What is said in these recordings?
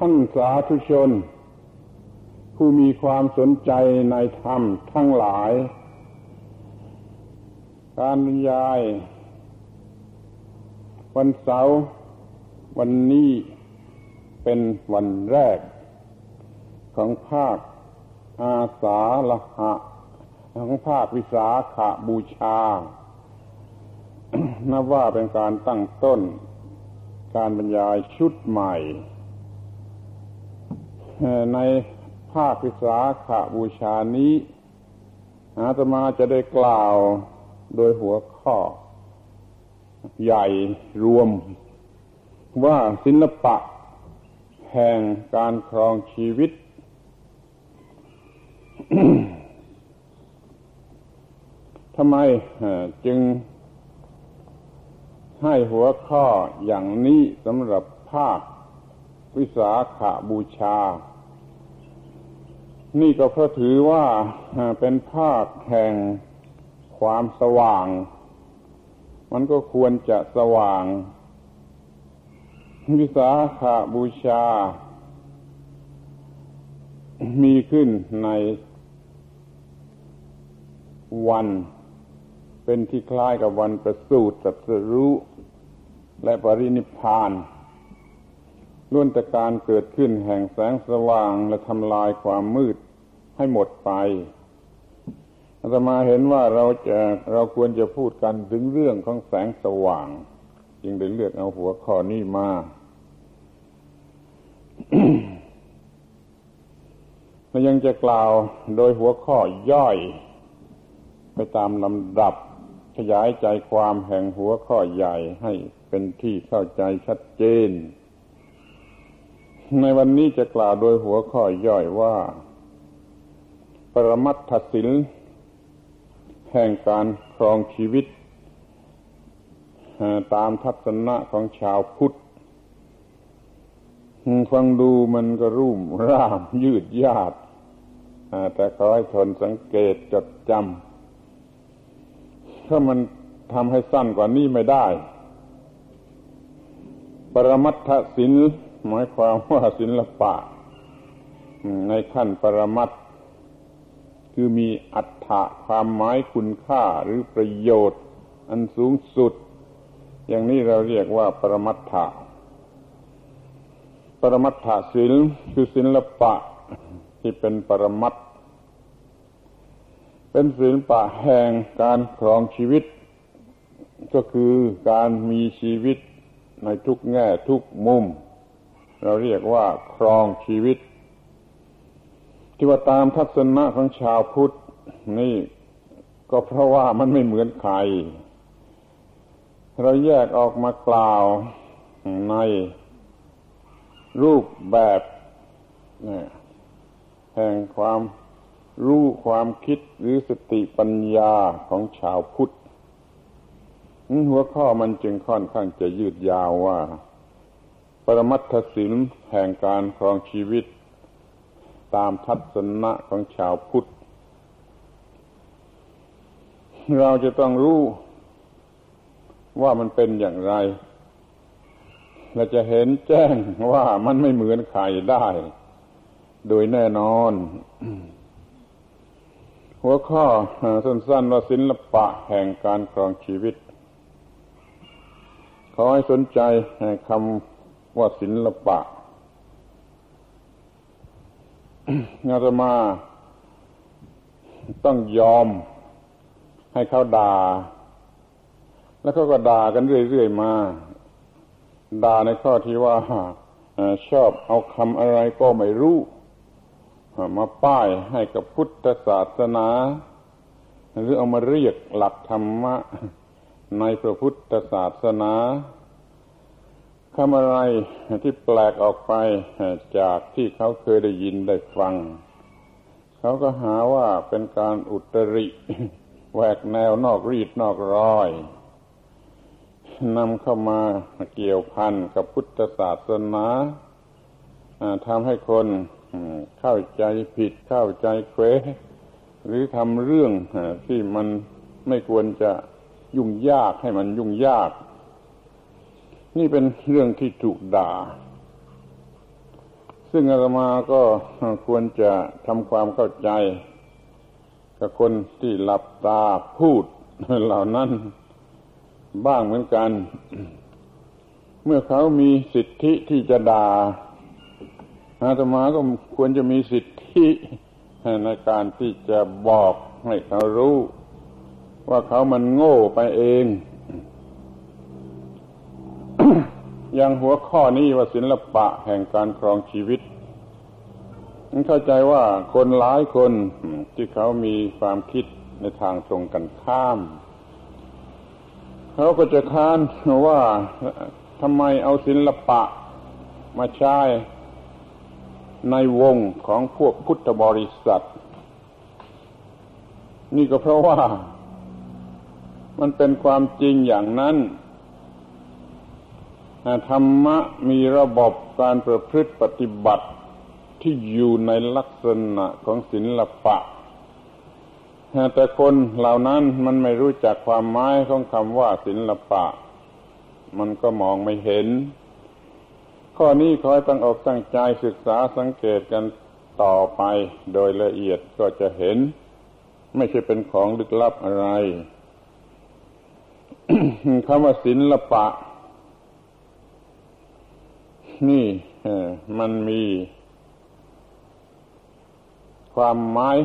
ท่านสาธุชน ผู้มีความสนใจในธรรมทั้งหลาย การบรรยาย วันเสาร์วันนี้เป็นวันแรก ของภาคอาสาละหะของภาควิสาขาบูชา นับว่าเป็นการตั้งต้นการบรรยายชุดใหม่ ในภาควิสาขาบูชานี้อาตมาจะได้กล่าวโดยหัวข้อ ใหญ่รวม ว่าศิลปะ แห่งการครองชีวิต ทำไมจึงให้หัวข้ออย่างนี้สำหรับภาค วิสาขาบูชา นี่ก็เพราะถือว่าเป็นภาคแห่งความสว่าง มันก็ควรจะสว่าง วิสาขาบูชา มีขึ้นในวันเป็นที่คล้ายกับวันประสูติสัตรู้และปรินิพาน ล้วนแต่การเกิดขึ้นแห่งแสงสว่างและทำลายความมืดให้หมดไปอาตมาเห็นว่าเราจะเราควรจะพูดกันถึงเรื่องของแสงสว่าง จึงได้เลือกเอาหัวข้อนี้มาและยังจะกล่าวโดยหัวข้อย่อย ไปตามลำดับขยายใจความแห่งหัวข้อใหญ่ให้เป็นที่เข้าใจชัดเจน ในวันนี้จะกล่าวโดยหัวข้อย่อยว่า ปรมัตถศิลแห่งการครองชีวิต ตามทัศนะของชาวพุทธฟังดูมันก็รุ่มร่ามยืดยาดแต่ขอให้ทนสังเกตจดจำถ้ามันทำให้สั้นกว่านี้ไม่ได้ ปรมัตถศิล หมายความว่าศิลปะ ในขั้นปรมัตคือมีอัตถะความหมายคุณค่าหรือประโยชน์ อันสูงสุด อย่างนี้เราเรียกว่าปรมัตถะปรมัตถศิลคือศิลปะที่เป็นปรมัตเป็นศิลปะแห่งการครองชีวิต ก็คือการมีชีวิตในทุกแง่ทุกมุม เราเรียกว่าครองชีวิต ที่ว่าตามทัศนะของชาวพุทธนี่ก็เพราะว่ามันไม่เหมือนใคร เราแยกออกมากล่าวในรูปแบบแห่งความรู้ความคิดหรือสติปัญญาของชาวพุทธหัวข้อมันจึงค่อนข้างจะยืดยาวว่า ปรมัตถศิลแห่งการครองชีวิต ตามทัศนะของชาวพุทธ เราจะต้องรู้ว่ามันเป็นอย่างไรเราจะเห็นแจ้งว่ามันไม่เหมือนใครได้ โดยแน่นอน หัวข้อสั้นๆว่าศิลปะแห่งการครองชีวิต ขอให้สนใจคำ ว่าศิลปะอาตมาต้องยอมให้เขาด่า แล้วเขาก็ด่ากันเรื่อยๆมา ด่าในข้อที่ว่าชอบเอาคำอะไรก็ไม่รู้ มาป้ายให้กับพุทธศาสนา หรือเอามาเรียกหลักธรรมะในพระพุทธศาสนา คำอะไรที่แปลกออกไปจากที่เขาเคยได้ยินได้ฟัง เขาก็หาว่าเป็นการอุตริแหวกแนวนอกรีดนอกรอยนำเข้ามาเกี่ยวพันกับพุทธศาสนาทำให้คนเข้าใจผิดเข้าใจเควหรือทำเรื่องที่มันไม่ควรจะยุ่งยากให้มันยุ่งยาก นี่เป็นเรื่องที่ถูกด่า ซึ่งอาตมาก็ควรจะทำความเข้าใจ กับคนที่หลับตาพูดเหล่านั้น บ้างเหมือนกัน เมื่อเขามีสิทธิที่จะด่าอาตมาก็ควรจะมีสิทธิในการที่จะบอกให้เขารู้ ว่าเขามันโง่ไปเอง อ ย่างหัวข้อนี้ว่าศิลปะแห่งการครองชีวิตเข้าใจว่าคนหลายคนที่เขามีความคิดในทางตรงกันข้าม เขาก็จะค้านว่าทำไมเอาศิลปะมาใช้ในวงของพวกพุทธบริษัท นี่ก็เพราะว่า มันเป็นความจริงอย่างนั้น ธรรมะมีระบบการประพฤติปฏิบัติที่อยู่ในลักษณะของศิลปะ แต่คนเหล่านั้นมันไม่รู้จักความหมายของคำว่าศิลปะ มันก็มองไม่เห็น ข้อนี้ขอให้ตั้งอกตั้งใจศึกษาสังเกตกันต่อไปโดยละเอียดก็จะเห็น ไม่ใช่เป็นของลึกลับอะไรคำว่าศิลปะ นี่มันมีความหมาย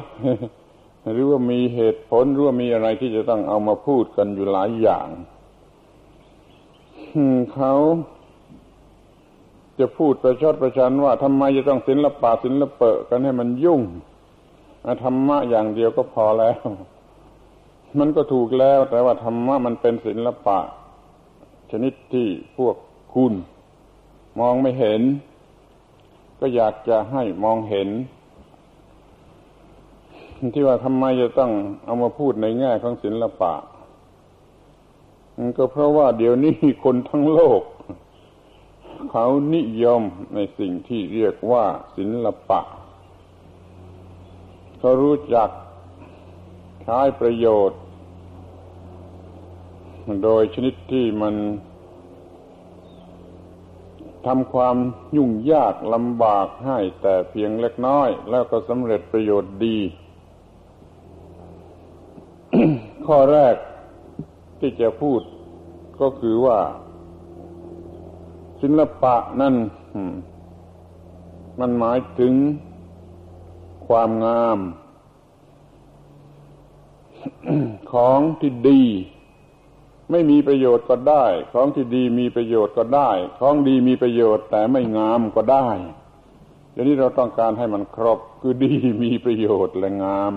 หรือว่ามีเหตุผลหรือว่ามีอะไรที่จะต้องเอามาพูดกันอยู่หลายอย่างเขาจะพูดประชดประชันว่าทำไมจะต้องศิลปะศิลปะกันให้มันยุ่งธรรมะอย่างเดียวก็พอแล้ว มันก็ถูกแล้ว แต่ว่าธรรมะมันเป็นศิลปะ ชนิดที่พวกคุณ มองไม่เห็น ก็อยากจะให้มองเห็น ที่ว่าทำไมจะต้องเอามาพูดในแง่ของศิลปะก็เพราะว่าเดี๋ยวนี้คนทั้งโลก เขานิยมในสิ่งที่เรียกว่าศิลปะ เขารู้จักใช้ประโยชน์ โดยชนิดที่มัน ทำความยุ่งยากลำบากให้แต่เพียงเล็กน้อย แล้วก็สำเร็จประโยชน์ดี ข้อแรกที่จะพูดก็คือว่า ศิลปะนั่นมันหมายถึงความงาม ของที่ดี ไม่มีประโยชน์ก็ได้ ของที่ดีมีประโยชน์ก็ได้ ของดีมีประโยชน์แต่ไม่งามก็ได้เดี๋ยวนี้เราต้องการให้มันครบคือดีมีประโยชน์และงาม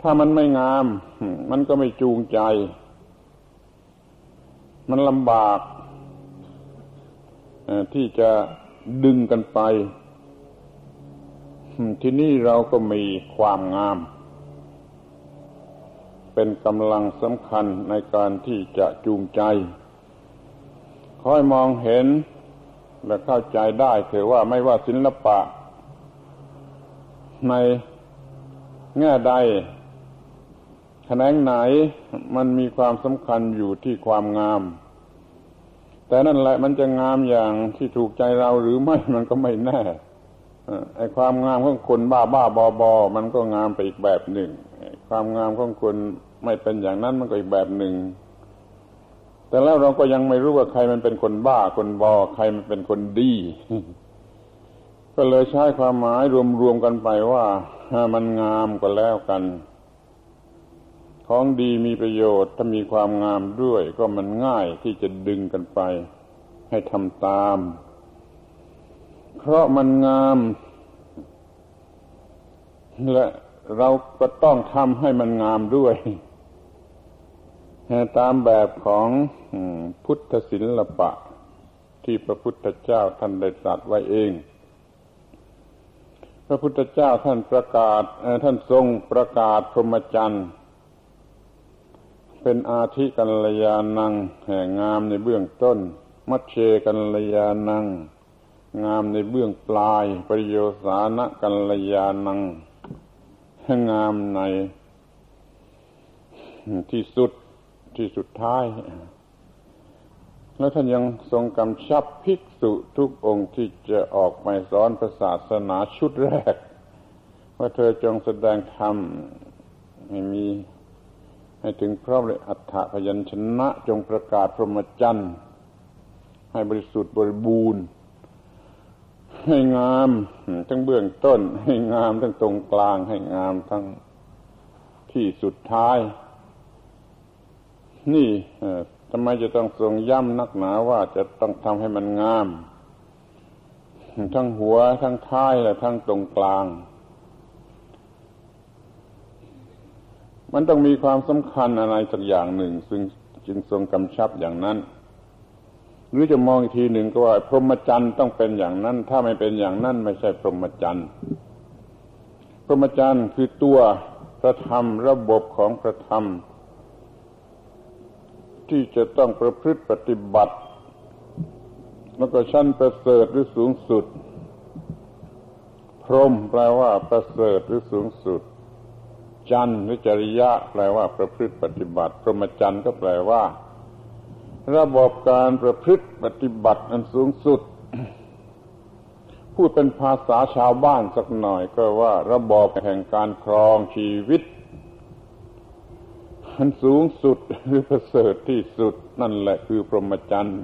ถ้ามันไม่งาม มันก็ไม่จูงใจ มันลำบากที่จะดึงกันไป ที่นี่เราก็มีความงาม เป็นกำลังสำคัญในการที่จะจูงใจคอยมองเห็นและเข้าใจได้เถอว่าไม่ว่าศิลปะ ในแง่ใดแขนงไหนมันมีความสำคัญอยู่ที่ความงาม แต่นั่นแหละมันจะงามอย่างที่ถูกใจเราหรือไม่มันก็ไม่แน่ไอ้ความงามของคนบ้าบ้าบอบอมันก็งามไปอีกแบบหนึ่ง ความงามของคนไม่เป็นอย่างนั้นมันก็อีกแบบหนึ่ง แต่แล้วเราก็ยังไม่รู้ว่าใครมันเป็นคนบ้าคนบอ ใครมันเป็นคนดี ก็เลยใช้ความหมายรวมๆกันไปว่ามันงามก็แล้วกันของดีมีประโยชน์ถ้ามีความงามด้วย ก็มันง่ายที่จะดึงกันไป ให้ทำตาม เพราะมันงาม และ เราก็ต้องทำให้มันงามด้วยตามแบบของพุทธศิลปะ ที่พระพุทธเจ้าท่านได้ตรัสไว้เอง พระพุทธเจ้าท่านประกาศท่านทรงประกาศพรหมจรรย์เป็นอาทิกัลยานังแห่งงามในเบื้องต้น มัชเชกัลยานัง งามในเบื้องปลาย ปริโยสานะกัลยานัง งามในที่สุดที่สุดท้าย แล้วท่านยังทรงกำชับภิกษุทุกองค์ที่จะออกไปสอนพระศาสนาชุดแรก ว่าเธอจงแสดงธรรมให้มีให้ถึงพร้อมเลยอัฏฐพยัญชนะจงประกาศพรหมจรรย์ให้บริสุทธิ์บริบูรณ์ ให้งาม ทั้งเบื้องต้น ให้งามทั้งตรงกลาง ให้งามทั้งที่สุดท้าย นี่ทำไมจะต้องทรงย้ำนักหนาว่าจะต้องทำให้มันงาม ทั้งหัวทั้งท้ายและทั้งตรงกลาง มันต้องมีความสำคัญอะไรสักอย่างหนึ่ง ซึ่งจึงทรงกำชับอย่างนั้น หรือจะมองอีกทีหนึ่งก็ว่า พรหมจรรย์ต้องเป็นอย่างนั้น ถ้าไม่เป็นอย่างนั้นไม่ใช่พรหมจรรย์พรหมจรรย์คือตัวพระธรรมระบบของพระธรรม ที่จะต้องประพฤติปฏิบัติ แล้วก็ชั้นประเสริฐหรือสูงสุด พรหมแปลว่าประเสริฐหรือสูงสุด จันหรือจริยะ แปลว่าประพฤติปฏิบัติ พรหมจรรย์ก็แปลว่า ระบบการประพฤติปฏิบัติอันสูงสุด พูดเป็นภาษาชาวบ้านสักหน่อยก็ว่าระบบแห่งการครองชีวิตอันสูงสุดหรือประเสริฐที่สุดนั่นแหละคือพรหมจรรย์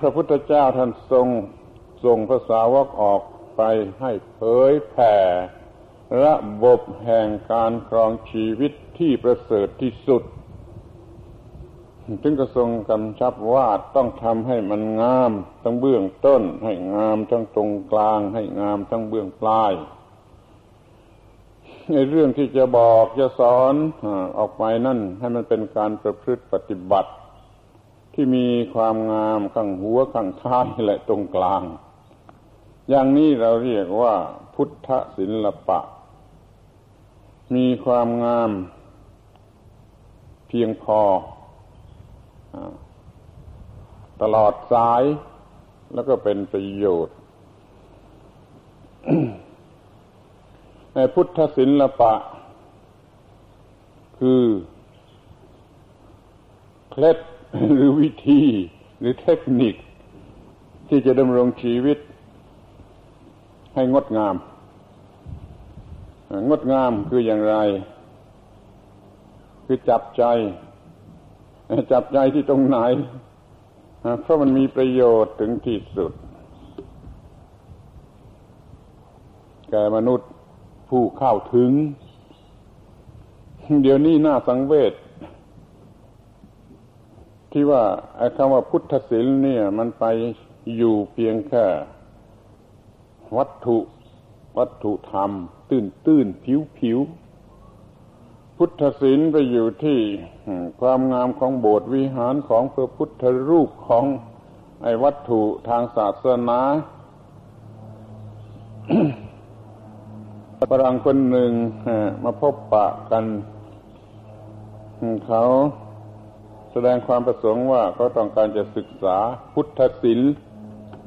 พระพุทธเจ้าท่านทรงส่งภาษาวกออกไปให้เผยแผ่ระบบแห่งการครองชีวิตที่ประเสริฐที่สุด จึงกระทรงกำชับว่าต้องทำให้มันงาม ทั้งเบื้องต้น ให้งามทั้งตรงกลาง ให้งามทั้งเบื้องปลายในเรื่องที่จะบอกจะสอนออกไปนั่นให้มันเป็นการประพฤติปฏิบัติ ที่มีความงามข้างหัวข้างท้ายและตรงกลาง อย่างนี้เราเรียกว่าพุทธศิลปะ มีความงาม เพียงพอ ตลอดสายแล้วก็เป็นประโยชน์ ในพุทธศิลปะ คือเคล็ดหรือวิธี หรือเทคนิค ที่จะดำรงชีวิต ให้งดงาม งดงามคืออย่างไร คือจับใจ จับใจที่ตรงไหน เพราะมันมีประโยชน์ถึงที่สุด แก่มนุษย์ผู้เข้าถึง เดี๋ยวนี้น่าสังเวชที่ว่าไอ้คำว่าพุทธศิลป์เนี่ย มันไปอยู่เพียงแค่วัตถุ วัตถุธรรม ตื้นตื้นผิวผิว พุทธศิลป์ไปอยู่ที่ความงามของโบสถ์วิหารของพระพุทธรูปของไอ้วัตถุทางศาสนาฝรั่งคนหนึ่งมาพบปะกัน เขาแสดงความประสงค์ว่าเขาต้องการจะศึกษาพุทธศิลป์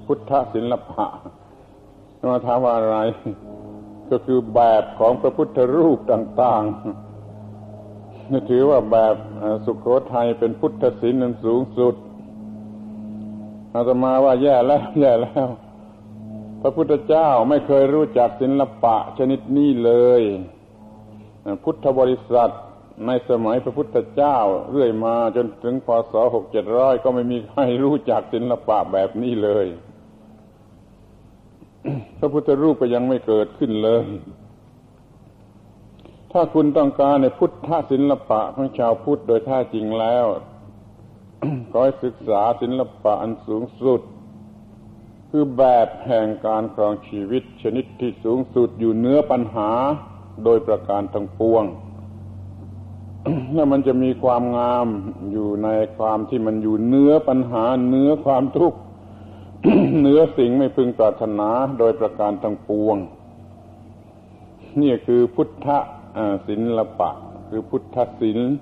พุทธศิลปะมาถามว่าอะไร ก็คือแบบของพระพุทธรูปต่าง ๆ ถือว่าแบบสุขโขทัยเป็นพุทธศิลป์นันสูงสุดอาตมาว่าแย่แล้วแย่แล้ว พระพุทธเจ้าไม่เคยรู้จักศิลปะชนิดนี้เลย พุทธบริษัทในสมัยพระพุทธเจ้าเรื่อยมาจนถึงพศหกเจ็ดร้อยก็ไม่มีใครรู้จักศิลปะแบบนี้เลย พระพุทธรูปก็ยังไม่เกิดขึ้นเลย ถ้าคุณต้องการในพุทธศิลปะของชาวพุทธโดยแท้จริงแล้วขอให้ศึกษาศิลปะอันสูงสุด คือแบบแห่งการครองชีวิตชนิดที่สูงสุดอยู่เนื้อปัญหาโดยประการทั้งปวงแล้วมันจะมีความงามอยู่ในความที่มันอยู่เนื้อปัญหาเนื้อความทุกข์เนื้อสิ่งไม่พึงปรารถนาโดยประการทั้งปวง นี่คือพุทธ ศิลปะ คือพุทธศิลป์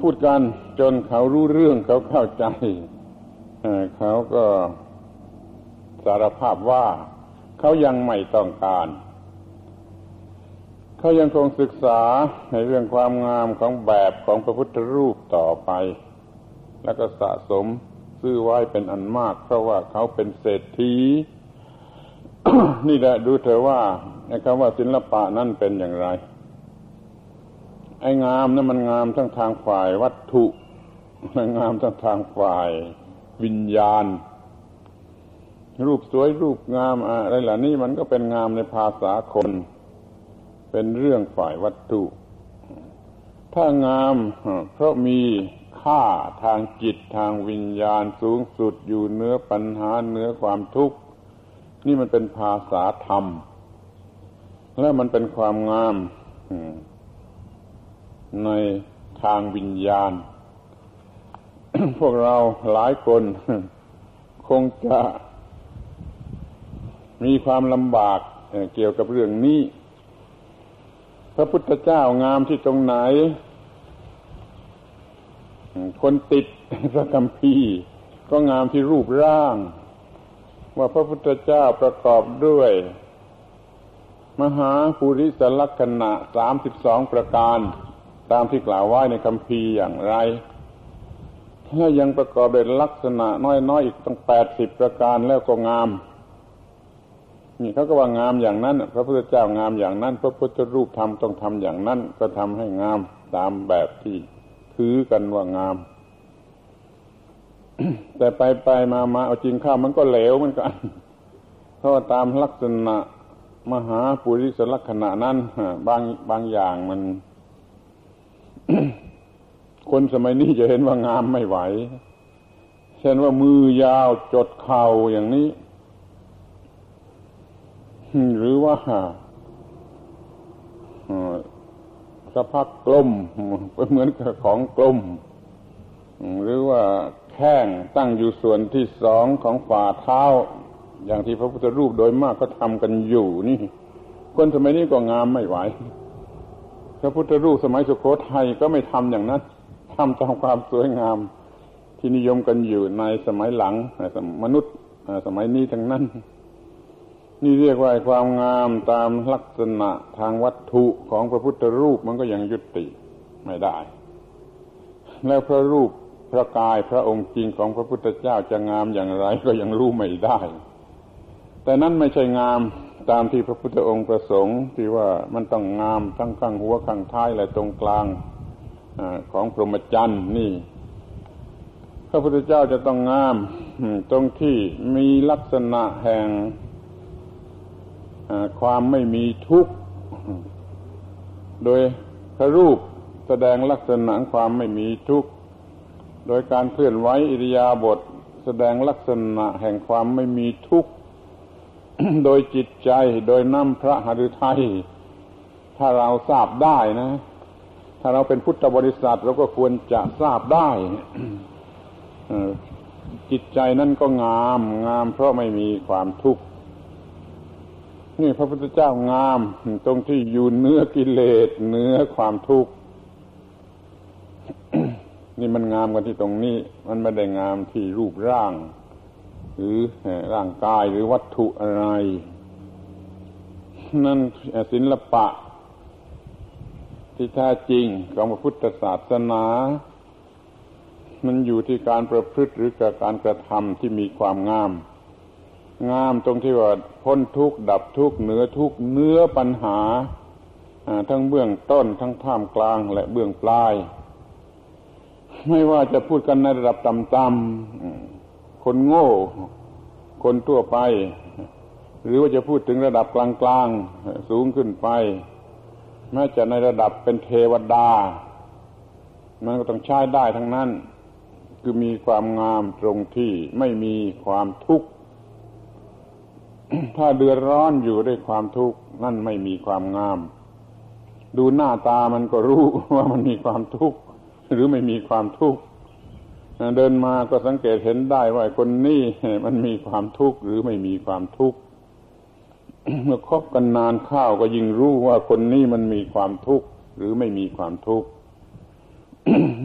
พูดกันจนเขารู้เรื่องเขาเข้าใจเขาก็สารภาพว่าเขายังไม่ต้องการ เขายังคงศึกษาในเรื่องความงามของแบบของพระพุทธรูปต่อไป แล้วก็สะสมซื้อไว้เป็นอันมาก เพราะว่าเขาเป็นเศรษฐีนี่แหละดูเถอว่า ไอ้คำว่าศิลปะนั่นเป็นอย่างไร ไอ้งามนั่นมันงามทั้งทางฝ่ายวัตถุมันงามทั้งทางฝ่ายวิญญาณ รูปสวยรูปงามอะไรเหล่านี้มันก็เป็นงามในภาษาคน เป็นเรื่องฝ่ายวัตถุ ถ้างาม เพราะมีค่าทางจิตทางวิญญาณสูงสุดอยู่เนื้อปัญหาเนื้อความทุกข์ นี่มันเป็นภาษาธรรม และมันเป็นความงามในทางวิญญาณ พวกเราหลายคน คงจะมีความลำบากเกี่ยวกับเรื่องนี้ พระพุทธเจ้างามที่ตรงไหน คนติดพระคัมภีก็งามที่รูปร่าง ว่าพระพุทธเจ้าประกอบด้วย มหาภูริสลักษณะสามสิบสองประการ ตามที่กล่าวไว้ในคำพีอย่างไร ถ้ายังประกอบด้วยลักษณะน้อยๆออีกตั้งแปดสิบประการแล้วก็งาม นี่เขาก็ว่างามอย่างนั้น พระพุทธเจ้างามอย่างนั้น พระพุทธรูปทำต้องทำอย่างนั้น ก็ทำให้งามตามแบบที่ถือกันว่างาม แต่ไปไปมามาเอาจริงข้ามันก็เหลวเหมือนกันเพราะว่าตามลักษณะ มหาปุริสลักษณะนั้นบางบางอย่างมัน คนสมัยนี้จะเห็นว่างามไม่ไหว เช่นว่ามือยาวจดเข่าอย่างนี้ หรือว่าสะพักกลมเหมือนกับของกลม หรือว่าแข้งตั้งอยู่ส่วนที่สองของฝ่าเท้า อย่างที่พระพุทธรูปโดยมากก็ทำกันอยู่นี่ คนสมัยนี้ก็งามไม่ไหว พระพุทธรูปสมัยสุโขทัยก็ไม่ทำอย่างนั้นทำตามความสวยงาม ที่นิยมกันอยู่ในสมัยหลังมนุษย์สมัยนี้ทั้งนั้น นี่เรียกว่าความงามตามลักษณะทางวัตถุของพระพุทธรูปมันก็ยังยุติไม่ได้ แล้วพระรูปพระกายพระองค์จริงของพระพุทธเจ้าจะงามอย่างไรก็ยังรู้ไม่ได้ แต่นั้นไม่ใช่งามตามที่พระพุทธองค์ประสงค์ที่ว่ามันต้องงามทั้งข้างหัวข้างท้ายและตรงกลางอของพรหมจรรย์นี่ พระพุทธเจ้าจะต้องงามตรงที่มีลักษณะแห่งความไม่มีทุกข์ โดยพระรูปแสดงลักษณะความไม่มีทุกข์ โดยการเคลื่อนไหวอิริยาบถแสดงลักษณะแห่งความไม่มีทุกข์ โดยจิตใจโดยน้ำพระหฤทัยถ้าเราทราบได้นะ ถ้าเราเป็นพุทธบริษัทเราก็ควรจะทราบได้จิตใจนั่นก็งาม งามเพราะไม่มีความทุกข์นี่พระพุทธเจ้างาม ตรงที่อยู่เนื้อกิเลสเนื้อความทุกข์นี่มันงามกันที่ตรงนี้ มันไม่ได้งามที่รูปร่าง หรือร่างกายหรือวัตถุอะไร นั่นศิลปะ ที่แท้จริงของพระพุทธศาสนา มันอยู่ที่การประพฤติหรือการกระทำที่มีความงาม งามตรงที่ว่าพ้นทุกข์ดับทุกข์เหนือทุกข์เนื้อปัญหาทั้งเบื้องต้นทั้งท่ามกลางและเบื้องปลาย ไม่ว่าจะพูดกันในระดับต่ำ คนโง่ คนทั่วไป หรือว่าจะพูดถึงระดับกลางๆสูงขึ้นไปแม้จะในระดับเป็นเทวดา มันก็ต้องใช้ได้ทั้งนั้น คือมีความงามตรงที่ไม่มีความทุกข์ถ้าเดือดร้อนอยู่ด้วยความทุกข์นั่นไม่มีความงาม ดูหน้าตามันก็รู้ว่ามันมีความทุกข์หรือไม่มีความทุกข์ เดินมาก็สังเกตเห็นได้ว่าคนนี้มันมีความทุกข์หรือไม่มีความทุกข์เมื่อคบกันนานข้าวก็ยิ่งรู้ว่าคนนี้มันมีความทุกข์หรือไม่มีความทุกข์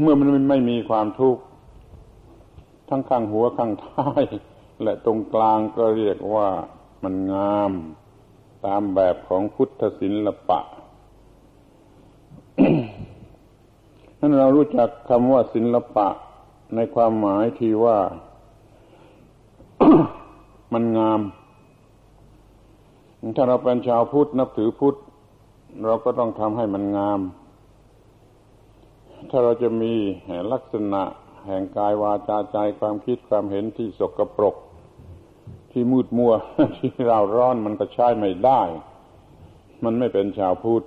เมื่อมันไม่มีความทุกข์ทั้งข้างหัวข้างท้าย และตรงกลางก็เรียกว่ามันงาม ตามแบบของพุทธศิลปะนั้นเรารู้จักคำว่าศิลปะ ในความหมายที่ว่า มันงาม ถ้าเราเป็นชาวพุทธนับถือพุทธ เราก็ต้องทำให้มันงาม ถ้าเราจะมีลักษณะแห่งกายวาจาใจความคิดความเห็นที่สกปรก ที่มืดมัว ที่เราร้อนมันก็ใช้ไม่ได้ มันไม่เป็นชาวพุทธ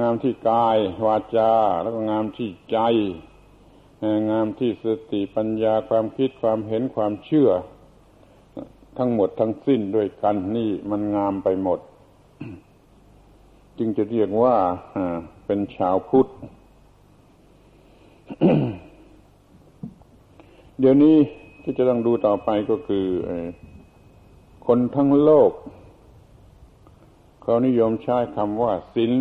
งามที่กายวาจา แล้วก็งามที่ใจ งามที่สติปัญญาความคิดความเห็นความเชื่อ ทั้งหมดทั้งสิ้นด้วยกันนี่มันงามไปหมด จึงจะเรียกว่าเป็นชาวพุทธ เดี๋ยวนี้ที่จะต้องดูต่อไปก็คือคนทั้งโลก เขานิยมใช้คำว่าศิล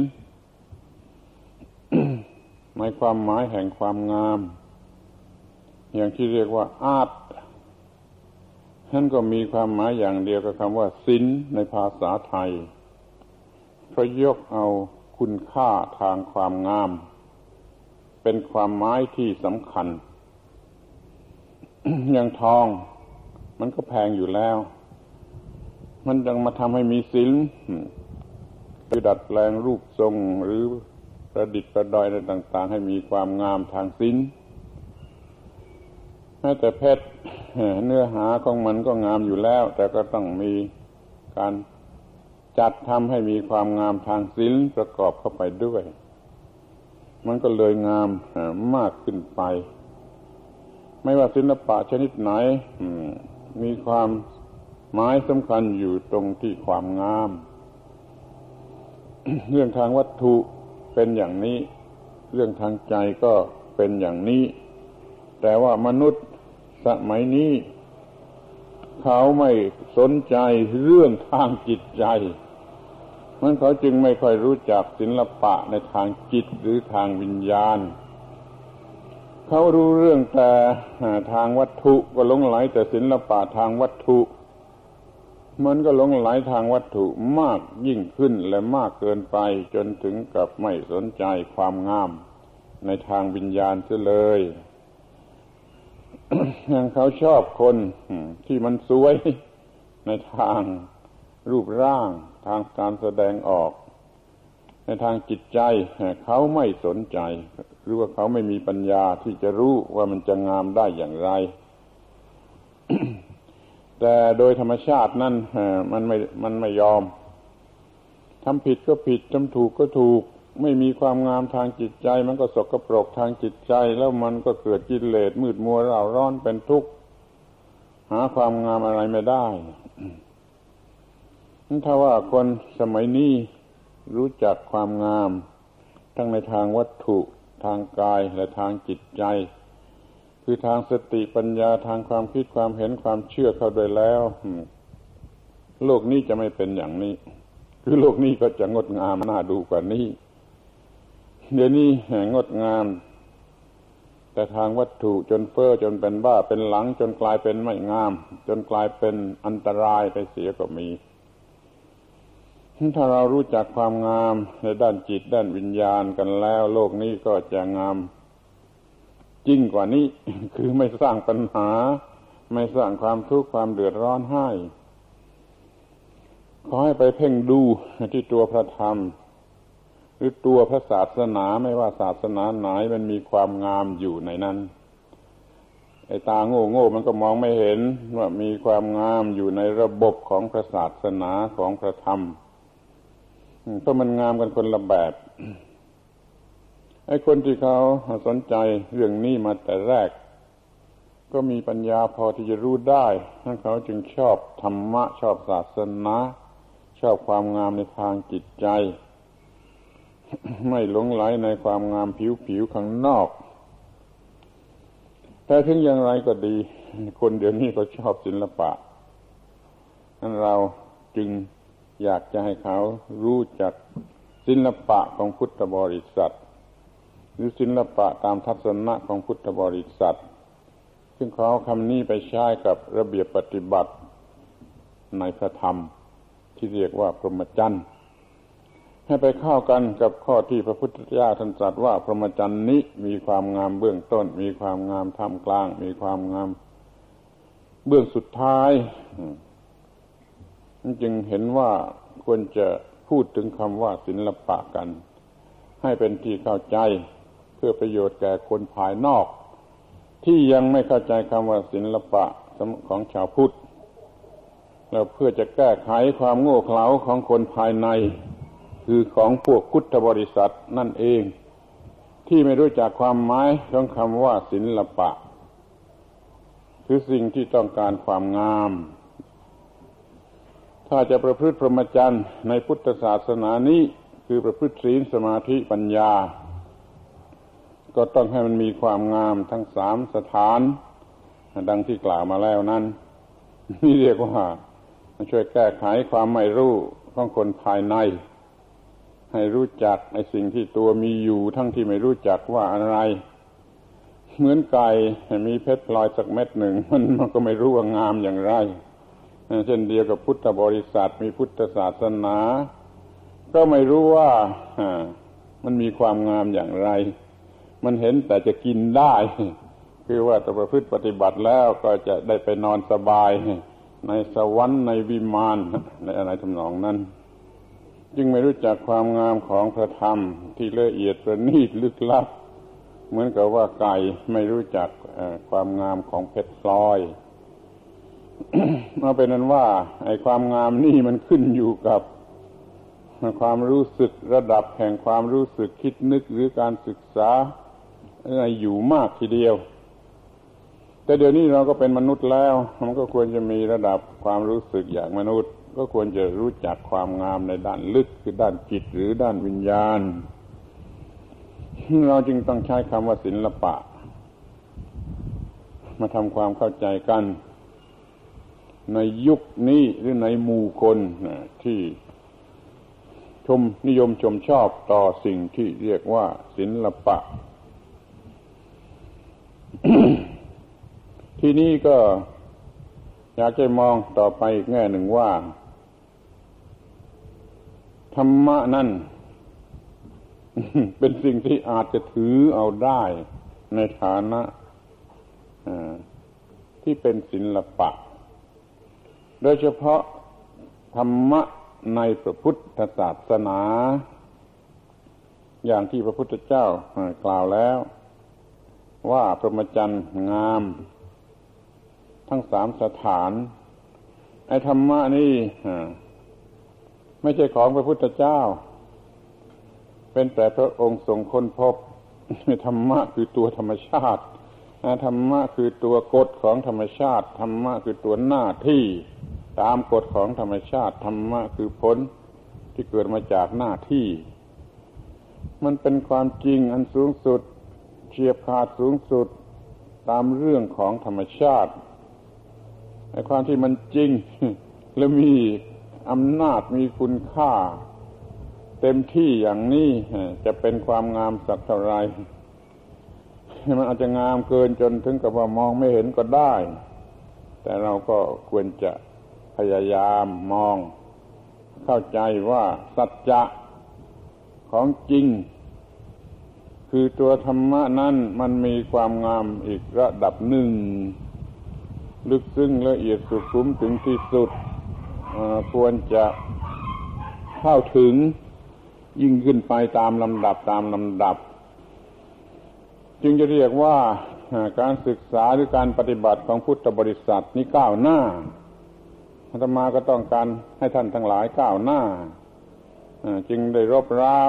ในความหมายแห่งความงาม อย่างที่เรียกว่าอาตนั่นก็มีความหมายอย่างเดียวกับคำว่าศิลในภาษาไทยเพราะยกเอาคุณค่าทางความงาม เป็นความหมายที่สำคัญ อย่างทอง มันก็แพงอยู่แล้ว มันยังมาทำให้มีศิลคือดัดแปลงรูปทรงหรือประดิษฐ์ประดอยอะไรต่าง ๆ ให้มีความงามทางศิล แม้แต่เพชรเนื้อหาของมันก็งามอยู่แล้ว แต่ก็ต้องมีการจัดทำให้มีความงามทางศิลป์ประกอบเข้าไปด้วย มันก็เลยงามมากขึ้นไป ไม่ว่าศิลปะชนิดไหนมีความหมายสำคัญอยู่ตรงที่ความงาม เรื่องทางวัตถุเป็นอย่างนี้ เรื่องทางใจก็เป็นอย่างนี้ แต่ว่ามนุษย์ สมัยนี้ เขาไม่สนใจเรื่องทางจิตใจ มันเขาจึงไม่ค่อยรู้จักศิลปะในทางจิตหรือทางวิญญาณ เขารู้เรื่องแต่ทางวัตถุก็หลงไหลแต่ศิลปะทางวัตถุ มันก็หลงไหลทางวัตถุมากยิ่งขึ้นและมากเกินไปจนถึงกับไม่สนใจความงามในทางวิญญาณเสียเลย เขาชอบคนที่มันสวยในทางรูปร่าง ทางการแสดงออก ในทางจิตใจเขาไม่สนใจ หรือว่าเขาไม่มีปัญญาที่จะรู้ว่ามันจะงามได้อย่างไร แต่โดยธรรมชาตินั่นมันไม่มันไม่ยอมทำผิดก็ผิดทำถูกก็ถูก ไม่มีความงามทางจิตใจ มันก็สกปรกทางจิตใจ แล้วมันก็เกิดกิเลสมืดมัวเร่าร้อนเป็นทุกข์หาความงามอะไรไม่ได้ถ้าว่าคนสมัยนี้รู้จักความงาม ทั้งในทางวัตถุทางกายและทางจิตใจ คือทางสติปัญญาทางความคิดความเห็นความเชื่อเข้าโดยแล้ว โลกนี้จะไม่เป็นอย่างนี้ คือโลกนี้ก็จะงดงามน่าดูกว่านี้ เดี๋ยวนี้งดงาม แต่ทางวัตถุจนเฟ้อจนเป็นบ้าเป็นหลัง จนกลายเป็นไม่งาม จนกลายเป็นอันตรายไปเสียก็มีถ้าเรารู้จักความงามในด้านจิตด้านวิญญาณกันแล้ว โลกนี้ก็จะงามยิ่งกว่านี้คือไม่สร้างปัญหา ไม่สร้างความทุกข์ความเดือดร้อนให้ ขอให้ไปเพ่งดูที่ตัวพระธรรม รือตัวพระศาสนาไม่ว่าศาสนาไหนมันมีความงามอยู่ในนั้นไอ้ตาโง่โง่มันก็มองไม่เห็นว่ามีความงามอยู่ในระบบของพระศาสนาของพระธรรมเพราะมันงามกันคนละแบบไอ้คนที่เขาสนใจเรื่องนี้มาแต่แรก ก็มีปัญญาพอที่จะรู้ได้ท่านเขาจึงชอบธรรมะ ชอบศาสนา ชอบความงามในทางจิตใจ ไม่หลงไหลในความงามผิวๆข้างนอก แต่ถึงอย่างไรก็ดี คนเดี๋ยวนี้ก็ชอบศิลปะนั้นเราจึงอยากจะให้เขารู้จักศิลปะของพุทธบริษัท หรือศิลปะตามทัศนะของพุทธบริษัท ซึ่งเขาคำนี้ไปใช้กับระเบียบปฏิบัติในพระธรรมที่เรียกว่าพรหมจรรย์ ให้ไปเข้ากันกับข้อที่พระพุทธเจ้าท่านตรัสว่าพรหมจรรย์นี้มีความงามเบื้องต้น มีความงามท่ามกลาง มีความงามเบื้องสุดท้ายจึงเห็นว่าควรจะพูดถึงคำว่าศิลปะกัน ให้เป็นที่เข้าใจเพื่อประโยชน์แก่คนภายนอก ที่ยังไม่เข้าใจคำว่าศิลปะของชาวพุทธแล้วเพื่อจะแก้ไขความโง่เขลาของคนภายใน คือของพวกพุทธบริษัทนั่นเอง ที่ไม่รู้จักความหมายของคำว่าศิลปะ คือสิ่งที่ต้องการความงาม ถ้าจะประพฤติพรหมจรรย์ในพุทธศาสนานี้คือประพฤติศีลสมาธิปัญญา ก็ต้องให้มันมีความงามทั้งสามสถาน ดังที่กล่าวมาแล้วนั้นนี่เรียกว่าช่วยแก้ไขความไม่รู้ของคนภายใน ให้รู้จักไอ้สิ่งที่ตัวมีอยู่ทั้งที่ไม่รู้จักว่าอะไร เหมือนไก่มีเพชรพลอยสักเม็ดหนึ่ง มันมันก็ไม่รู้ว่างามอย่างไรเช่นเดียวกับพุทธบริษัทมีพุทธศาสนา ก็ไม่รู้ว่ามันมีความงามอย่างไร มันเห็นแต่จะกินได้ คือว่าต่ประพฤติปฏิบัติแล้วก็จะได้ไปนอนสบาย ในสวรรค์ในวิมานในอะไรทำนองนั้น จึงไม่รู้จักความงามของพระธรรมที่ละเอียดประณีตลึกลับ เหมือนกับว่าไก่ไม่รู้จักความงามของเพชรพลอยมาเป็นนั้นว่า ไอ้ความงามนี่มันขึ้นอยู่กับความรู้สึกระดับแห่งความรู้สึกคิดนึกหรือการศึกษาอะไรอยู่มากทีเดียว แต่เดี๋ยวนี้เราก็เป็นมนุษย์แล้ว มันก็ควรจะมีระดับความรู้สึกอย่างมนุษย์ ก็ควรจะรู้จักความงามในด้านลึกคือด้านจิตหรือด้านวิญญาณ เราจึงต้องใช้คำว่าศิละปะ มาทำความเข้าใจกัน ในยุคนี้หรือในหมู่คนที่ชมนิยมชมชอบต่อสิ่งที่เรียกว่าศิละปะ ที่นี้ก็อยากจะมองต่อไปอีกแง่หนึ่งว่า ธรรมะนั่นเป็นสิ่งที่อาจจะถือเอาได้ในฐานะที่เป็นศิลปะ โดยเฉพาะธรรมะในพระพุทธศาสนา อย่างที่พระพุทธเจ้ากล่าวแล้ว ว่าพรหมจรรย์งาม ทั้งสามสถาน ไอ้ธรรมะนี่ ไม่ใช่ของพระพุทธเจ้า เป็นแต่พระองค์ทรงค้นพบธรรมะคือตัวธรรมชาติธรรมะคือตัวกฎของธรรมชาติธรรมะคือตัวหน้าที่ตามกฎของธรรมชาติธรรมะคือผลที่เกิดมาจากหน้าที่ มันเป็นความจริงอันสูงสุดเฉียบขาดสูงสุดตามเรื่องของธรรมชาติไอ้ความที่มันจริงและมี อำนาจมีคุณค่า เต็มที่อย่างนี้จะเป็นความงามสักเท่าไรมันอาจจะงามเกินจนถึงกับว่ามองไม่เห็นก็ได้ แต่เราก็ควรจะพยายามมอง เข้าใจว่าสัจจะของจริง คือตัวธรรมะนั้นมันมีความงามอีกระดับหนึ่ง ลึกซึ้งละเอียดสุขุมถึงที่สุด ควรจะเข้าถึงยิ่งขึ้นไปตามลำดับตามลำดับ จึงจะเรียกว่าการศึกษาหรือการปฏิบัติของพุทธบริษัทนี้ก้าวหน้าอาตมาก็ต้องการให้ท่านทั้งหลายก้าวหน้าจึงได้รบร้า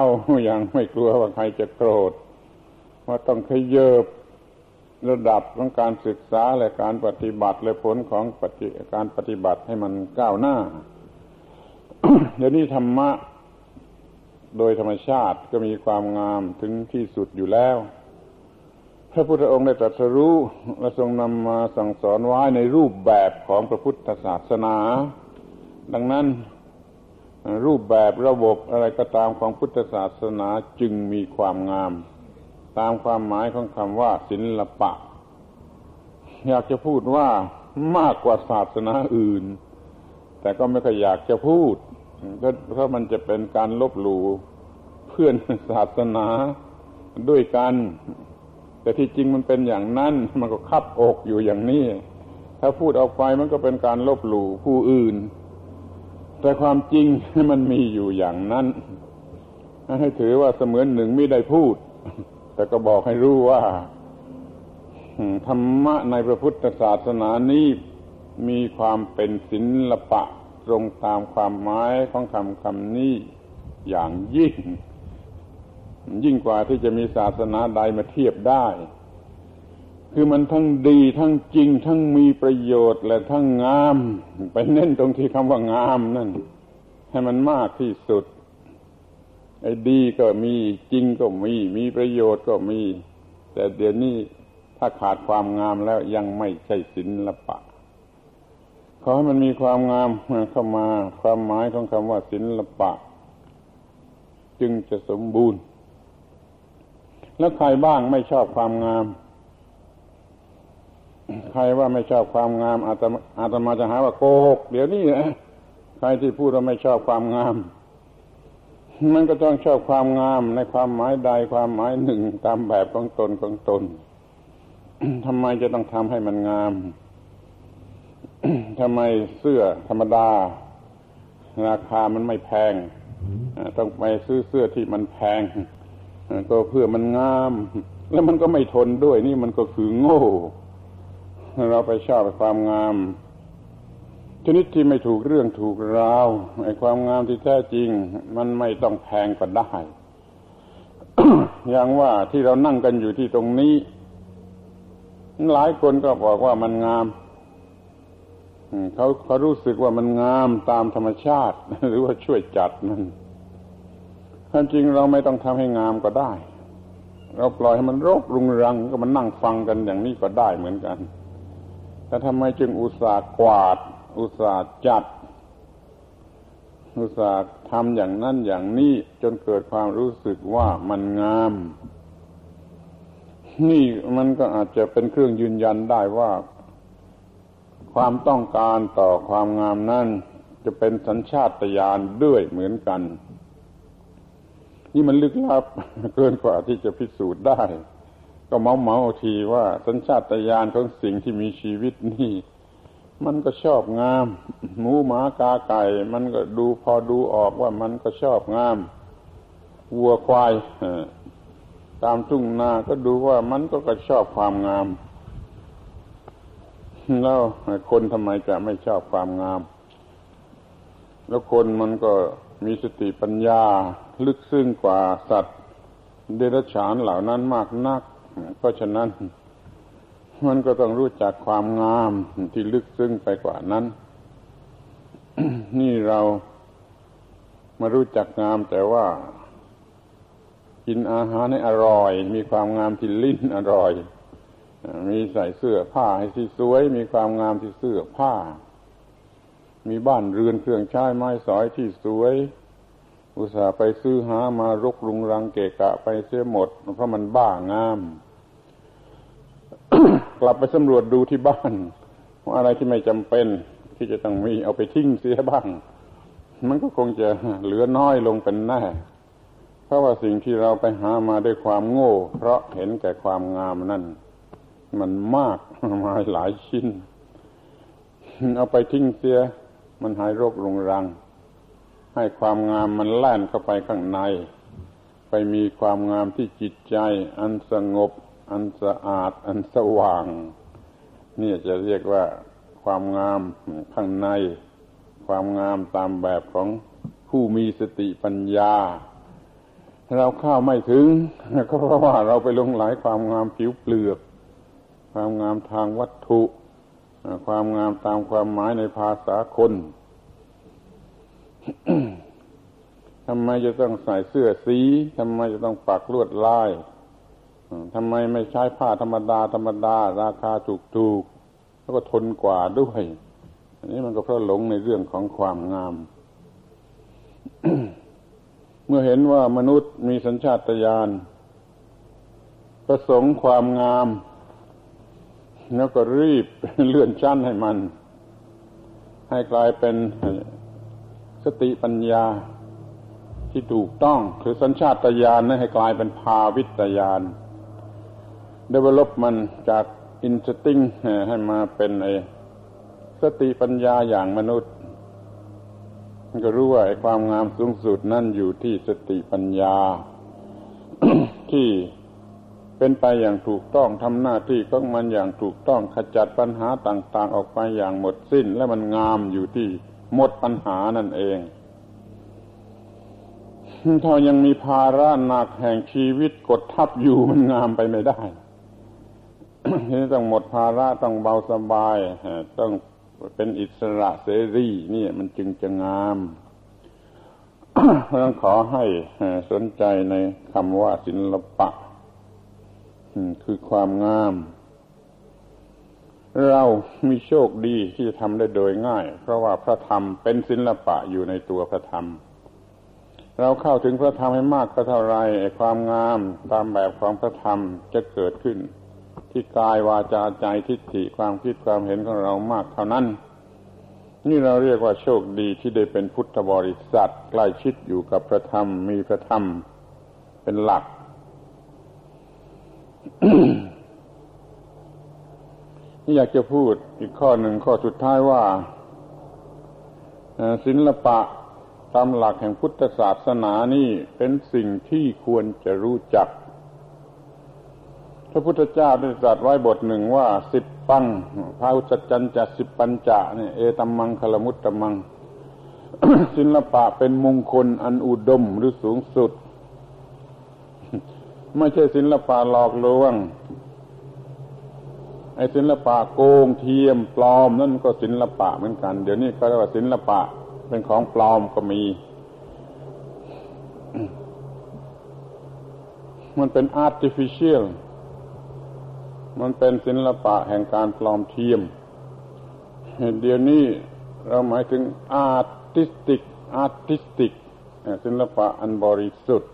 อย่างไม่กลัวว่าใครจะโกรธ ว่าต้องขยเยบ ระดับของการศึกษาและการปฏิบัติและผลของการปฏิบัติให้มันก้าวหน้า เดี๋ยวนี้ธรรมะโดยธรรมชาติก็มีความงามถึงที่สุดอยู่แล้ว พระพุทธองค์ได้ตรัสรู้และทรงนำมาสั่งสอนไว้ในรูปแบบของพระพุทธศาสนา ดังนั้นรูปแบบระบบอะไรก็ตามของพุทธศาสนาจึงมีความงาม ตามความหมายของคำว่าศิลปะ อยากจะพูดว่ามากกว่าศาสนาอื่น แต่ก็ไม่ค่อยอยากจะพูดเพราะมันจะเป็นการลบหลู่เพื่อนศาสนาด้วยกัน แต่ที่จริงมันเป็นอย่างนั้นมันก็คับอกอยู่อย่างนี้ถ้าพูดออกไปมันก็เป็นการลบหลู่ผู้อื่น แต่ความจริงมันมีอยู่อย่างนั้นให้ถือว่าเสมือนหนึ่งไม่ได้พูด แต่ก็บอกให้รู้ว่าธรรมะในพระพุทธศาสนานี้มีความเป็นศิละปะตรงตามความหมายของคำคำนี้อย่างยิ่ง ยิ่งกว่าที่จะมีศาสนาใดมาเทียบได้ คือมันทั้งดีทั้งจริง ทั้งมีประโยชน์และทั้งงาม ไปเน้นตรงที่คำว่างามนั่น ให้มันมากที่สุด ดีก็มีจริงก็มี มีประโยชน์ก็มี แต่เดี๋ยวนี้ถ้าขาดความงามแล้วยังไม่ใช่ศิละปะขอให้มันมีความงามเข้ามาความหมายของคำว่าศิละปะ จึงจะสมบูรณ์ แล้วใครบ้างไม่ชอบความงาม ใครว่าไม่ชอบความงามอาตมาอาตมาจะหาว่าโกหกเดี๋ยวนี้นะใครที่พูดว่าไม่ชอบความงาม มันก็ต้องชอบความงามในความหมายใดความหมายหนึ่งตามแบบของตนของตนทำไมจะต้องทำให้มันงามทำไมเสื้อธรรมดา ราคามันไม่แพงต้องไปซื้อเสื้อที่มันแพงก็เพื่อมันงาม แล้วมันก็ไม่ทนด้วยนี่มันก็คือโง่ เราไปชอบความงาม ชนิดที่ไม่ถูกเรื่องถูกราวไอ้ความงามที่แท้จริง มันไม่ต้องแพงก็ได้อย่างว่าที่เรานั่งกันอยู่ที่ตรงนี้ หลายคนก็บอกว่ามันงามเขาเขารู้สึกว่ามันงามตามธรรมชาติ หรือว่าช่วยจัดนั่นความจริงเราไม่ต้องทำให้งามก็ได้ เราปล่อยให้มันรกรุงรัง ก็มันนั่งฟังกันอย่างนี้ก็ได้เหมือนกัน แต่ทำไมจึงอุตส่าห์กวาด อุตส่าห์จัด อุตส่าห์ทำอย่างนั้นอย่างนี้จนเกิดความรู้สึกว่ามันงาม นี่มันก็อาจจะเป็นเครื่องยืนยันได้ว่า ความต้องการต่อความงามนั้นจะเป็นสัญชาตญาณด้วยเหมือนกัน นี่มันลึกลับเกินกว่าที่จะพิสูจน์ได้ ก็เมาเมาทีว่าสัญชาตญาณของสิ่งที่มีชีวิตนี่ มันก็ชอบงาม หมูหมากาไก่ มันก็ดูพอดูออกว่ามันก็ชอบงาม วัวควายตามทุ่งนาก็ดูว่ามันก็ก็ชอบความงาม แล้วคนทำไมจะไม่ชอบความงาม แล้วคนมันก็มีสติปัญญา ลึกซึ้งกว่าสัตว์ เดรัจฉานเหล่านั้นมากนัก เพราะฉะนั้น มันก็ต้องรู้จักความงามที่ลึกซึ้งไปกว่านั้น นี่เรามารู้จักงามแต่ว่า กินอาหารให้อร่อย มีความงามที่ลิ้นอร่อย มีใส่เสื้อผ้าให้ที่สวย มีความงามที่เสื้อผ้า มีบ้านเรือนเครื่องใช้ไม้สอยที่สวย อุตส่าห์ไปซื้อหามารกรุงรังเกะกะไปเสียหมด เพราะมันบ้างาม กลับไปสำรวจดูที่บ้านว่าอะไรที่ไม่จำเป็น ที่จะต้องมีเอาไปทิ้งเสียบ้าง มันก็คงจะเหลือน้อยลงเป็นแน่เพราะว่าสิ่งที่เราไปหามาด้วยความโง่ เพราะเห็นแก่ความงามนั่นมันมากมาหลายชิ้น เอาไปทิ้งเสีย มันหายโรครุงรัง ให้ความงามมันแล่นเข้าไปข้างใน ไปมีความงามที่จิตใจ อันสงบ อันสะอาด อันสว่าง นี่จะเรียกว่าความงามข้างใน ความงามตามแบบของผู้มีสติปัญญา เราเข้าไม่ถึง ก็เพราะว่าเราไปลงหลายความงามผิวเปลือก ความงามทางวัตถุ ความงามตามความหมายในภาษาคนทำไมจะต้องใส่เสื้อสีทำไมจะต้องปักลวดลาย ทำไมไม่ใช้ผ้าธรรมดาธรรมดา ราคาถูกถูกแล้วก็ทนกว่าด้วย อันนี้มันก็เพราะหลงในเรื่องของความงาม เมื่อเห็นว่ามนุษย์มีสัญชาตญาณประสงค์ความงาม แล้วก็รีบเลื่อนชั้นให้มัน ให้กลายเป็นสติปัญญาที่ถูกต้อง คือสัญชาตญาณนั้นให้กลายเป็นภาวิตญาณ develop มันจาก instinct ให้มาเป็นไอสติปัญญาอย่างมนุษย์ก็รู้ว่าความงามสูงสุดนั่นอยู่ที่สติปัญญา ที่เป็นไปอย่างถูกต้องทำหน้าที่ของมันอย่างถูกต้องขจัดปัญหาต่าง ๆ ออกไปอย่างหมดสิ้น และมันงามอยู่ที่หมดปัญหานั่นเองถ้ายังมีภาระหนักแห่งชีวิตกดทับอยู่มันงามไปไม่ได้ นี่ต้องหมดภาระต้องเบาสบายต้องเป็นอิสระเสรีนี่มันจึงจะงามเพราะนั้นขอให้สนใจในคำว่าศิลปะคือความงาม เรามีโชคดีที่จะทำได้โดยง่าย เพราะว่าพระธรรมเป็นศิลปะอยู่ในตัวพระธรรม เราเข้าถึงพระธรรมให้มากก็เท่าไรความงามตามแบบของพระธรรมจะเกิดขึ้น ที่กายวาจาใจทิฏฐิความคิดความเห็นของเรามากเท่านั้น นี่เราเรียกว่าโชคดีที่ได้เป็นพุทธบริษัทใกล้ชิดอยู่กับพระธรรมมีพระธรรมเป็นหลัก นี่อยากจะพูดอีกข้อหนึ่งข้อสุดท้ายว่าศิลปะตามหลักแห่งพุทธศาสนานี่เป็นสิ่งที่ควรจะรู้จัก พระพุทธเจ้าได้ตรัสไว้บทหนึ่งว่าสิบปังพาวุจจันจะสิบปัญจะเนี่ยเอตัมมังคลมุตตมัง ศิลปะเป็นมงคลอันอุดมหรือสูงสุด ไม่ใช่ศิลปะหลอกลวงไอ้ศิลปะโกงเทียมปลอมนั่นก็ศิลปะเหมือนกัน เดี๋ยวนี้เขาเรียกว่าศิลปะเป็นของปลอมก็มี มันเป็น artificial มันเป็นศิลปะแห่งการปลอมเทียม เดี๋ยวนี้เราหมายถึง artistic artistic ศิลปะอันบริสุทธิ์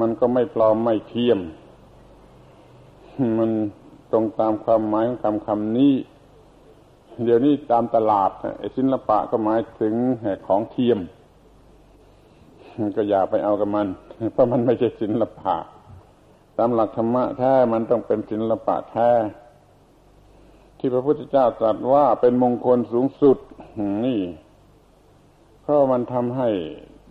มันก็ไม่ปลอมไม่เทียม มันตรงตามความหมายของคำคำนี้ เดี๋ยวนี้ตามตลาดไอ้ศิลปะก็หมายถึงของเทียม ก็อย่าไปเอากับมัน เพราะมันไม่ใช่ศิลปะ ตามหลักธรรมะแท้มันต้องเป็นศิลปะแท้ ที่พระพุทธเจ้าตรัสว่าเป็นมงคลสูงสุดนี่ เพราะมันทำให้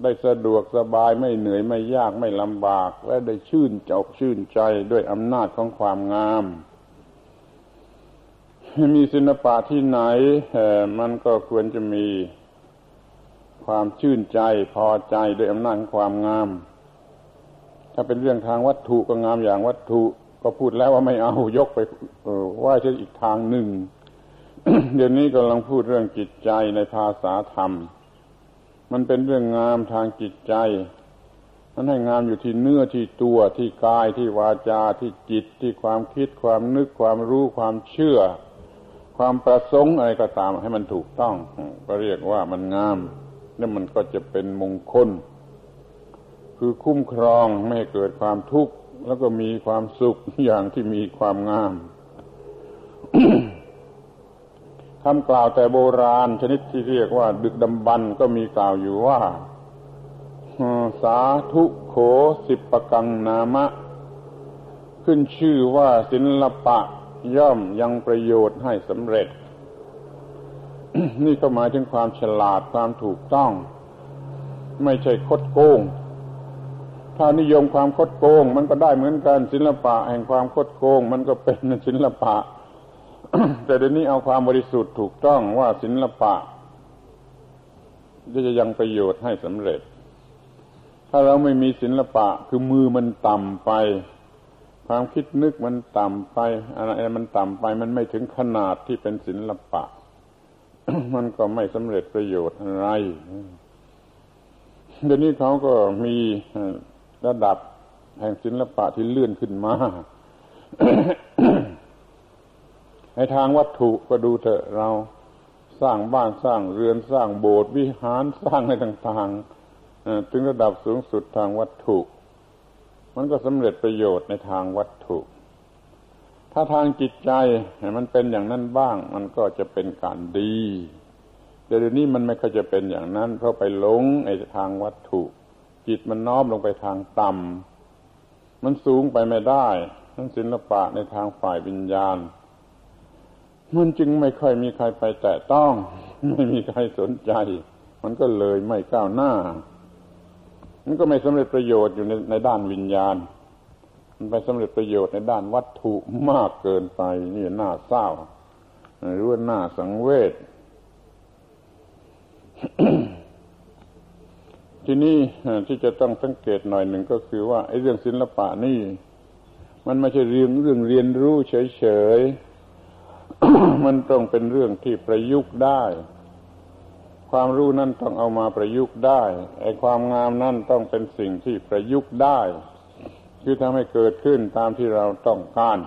ได้สะดวกสบายไม่เหนื่อยไม่ยากไม่ลำบาก และได้ชื่นจอกชื่นใจด้วยอำนาจของความงาม มีศิลปะที่ไหนมันก็ควรจะมีความชื่นใจพอใจด้วยอำนาจของความงาม ถ้าเป็นเรื่องทางวัตถุก็งามอย่างวัตถุ ก็พูดแล้วว่าไม่เอายกไปว่าจะอีกทางหนึ่ง เดี๋ยวนี้กำลังพูดเรื่องจิตใจในภาษาธรรม มันเป็นเรื่องงามทางจิตใจ มันให้งามอยู่ที่เนื้อที่ตัวที่กายที่วาจาที่จิตที่ความคิดความนึกความรู้ความเชื่อ ความประสงค์อะไรก็ตามให้มันถูกต้อง ก็เรียกว่ามันงาม แล้วมันก็จะเป็นมงคล คือคุ้มครองไม่ให้เกิดความทุกข์แล้วก็มีความสุขอย่างที่มีความงามคำกล่าวแต่โบราณ ชนิดที่เรียกว่าดึกดำบรรก็มีกล่าวอยู่ว่า สาธุโขสิบประกังนามะ ขึ้นชื่อว่าศิลปะย่อมยังประโยชน์ให้สำเร็จ นี่ก็หมายถึงความฉลาดความถูกต้อง ไม่ใช่คดโกง ถ้านิยมความคดโกง มันก็ได้เหมือนกันศิลปะแห่งความคดโกง มันก็เป็นศิลปะ แต่เดี๋ยวนี้เอาความบริสุทธิ์ถูกต้องว่าศิลปะจะยังประโยชน์ให้สำเร็จ ถ้าเราไม่มีศิลปะ คือมือมันต่ำไป ความคิดนึกมันต่ำไปอะไรมันต่ำไป มันไม่ถึงขนาดที่เป็นศิลปะ มันก็ไม่สำเร็จประโยชน์อะไรเดี๋ยวนี้เขาก็มี ระดับแห่งศิลปะที่เลื่อนขึ้นมาในทางวัตถุก็ดูเถอะเราสร้างบ้านสร้างเรือนสร้างโบสถ์วิหารสร้างอะไรต่างๆถึงระดับสูงสุดทางวัตถุ มันก็สำเร็จประโยชน์ในทางวัตถุ ถ้าทางจิตใจมันเป็นอย่างนั้นบ้าง มันก็จะเป็นการดีแต่เดี๋ยวนี้มันไม่ค่อยจะเป็นอย่างนั้น เพราะไปหลงในทางวัตถุ จิตมันน้อมลงไปทางต่ำมันสูงไปไม่ได้ทั้งศิลปะในทางฝ่ายวิญญาณ มันจึงไม่ค่อยมีใครไปแตะต้อง ไม่มีใครสนใจ มันก็เลยไม่ก้าวหน้า มันก็ไม่สำเร็จประโยชน์อยู่ในในด้านวิญญาณ มันไปสำเร็จประโยชน์ในด้านวัตถุมากเกินไปนี่น่าเศร้าหรือว่าน่าสังเวช ทีนี้ที่จะต้องสังเกตหน่อยหนึ่งก็คือว่าไอ้เรื่องศิลปะนี่ มันไม่ใช่เรื่องเรื่องเรียนรู้เฉยๆ มันต้องเป็นเรื่องที่ประยุกต์ได้ ความรู้นั่นต้องเอามาประยุกต์ได้ไอ้ความงามนั่นต้องเป็นสิ่งที่ประยุกต์ได้ คือทำให้เกิดขึ้นตามที่เราต้องการ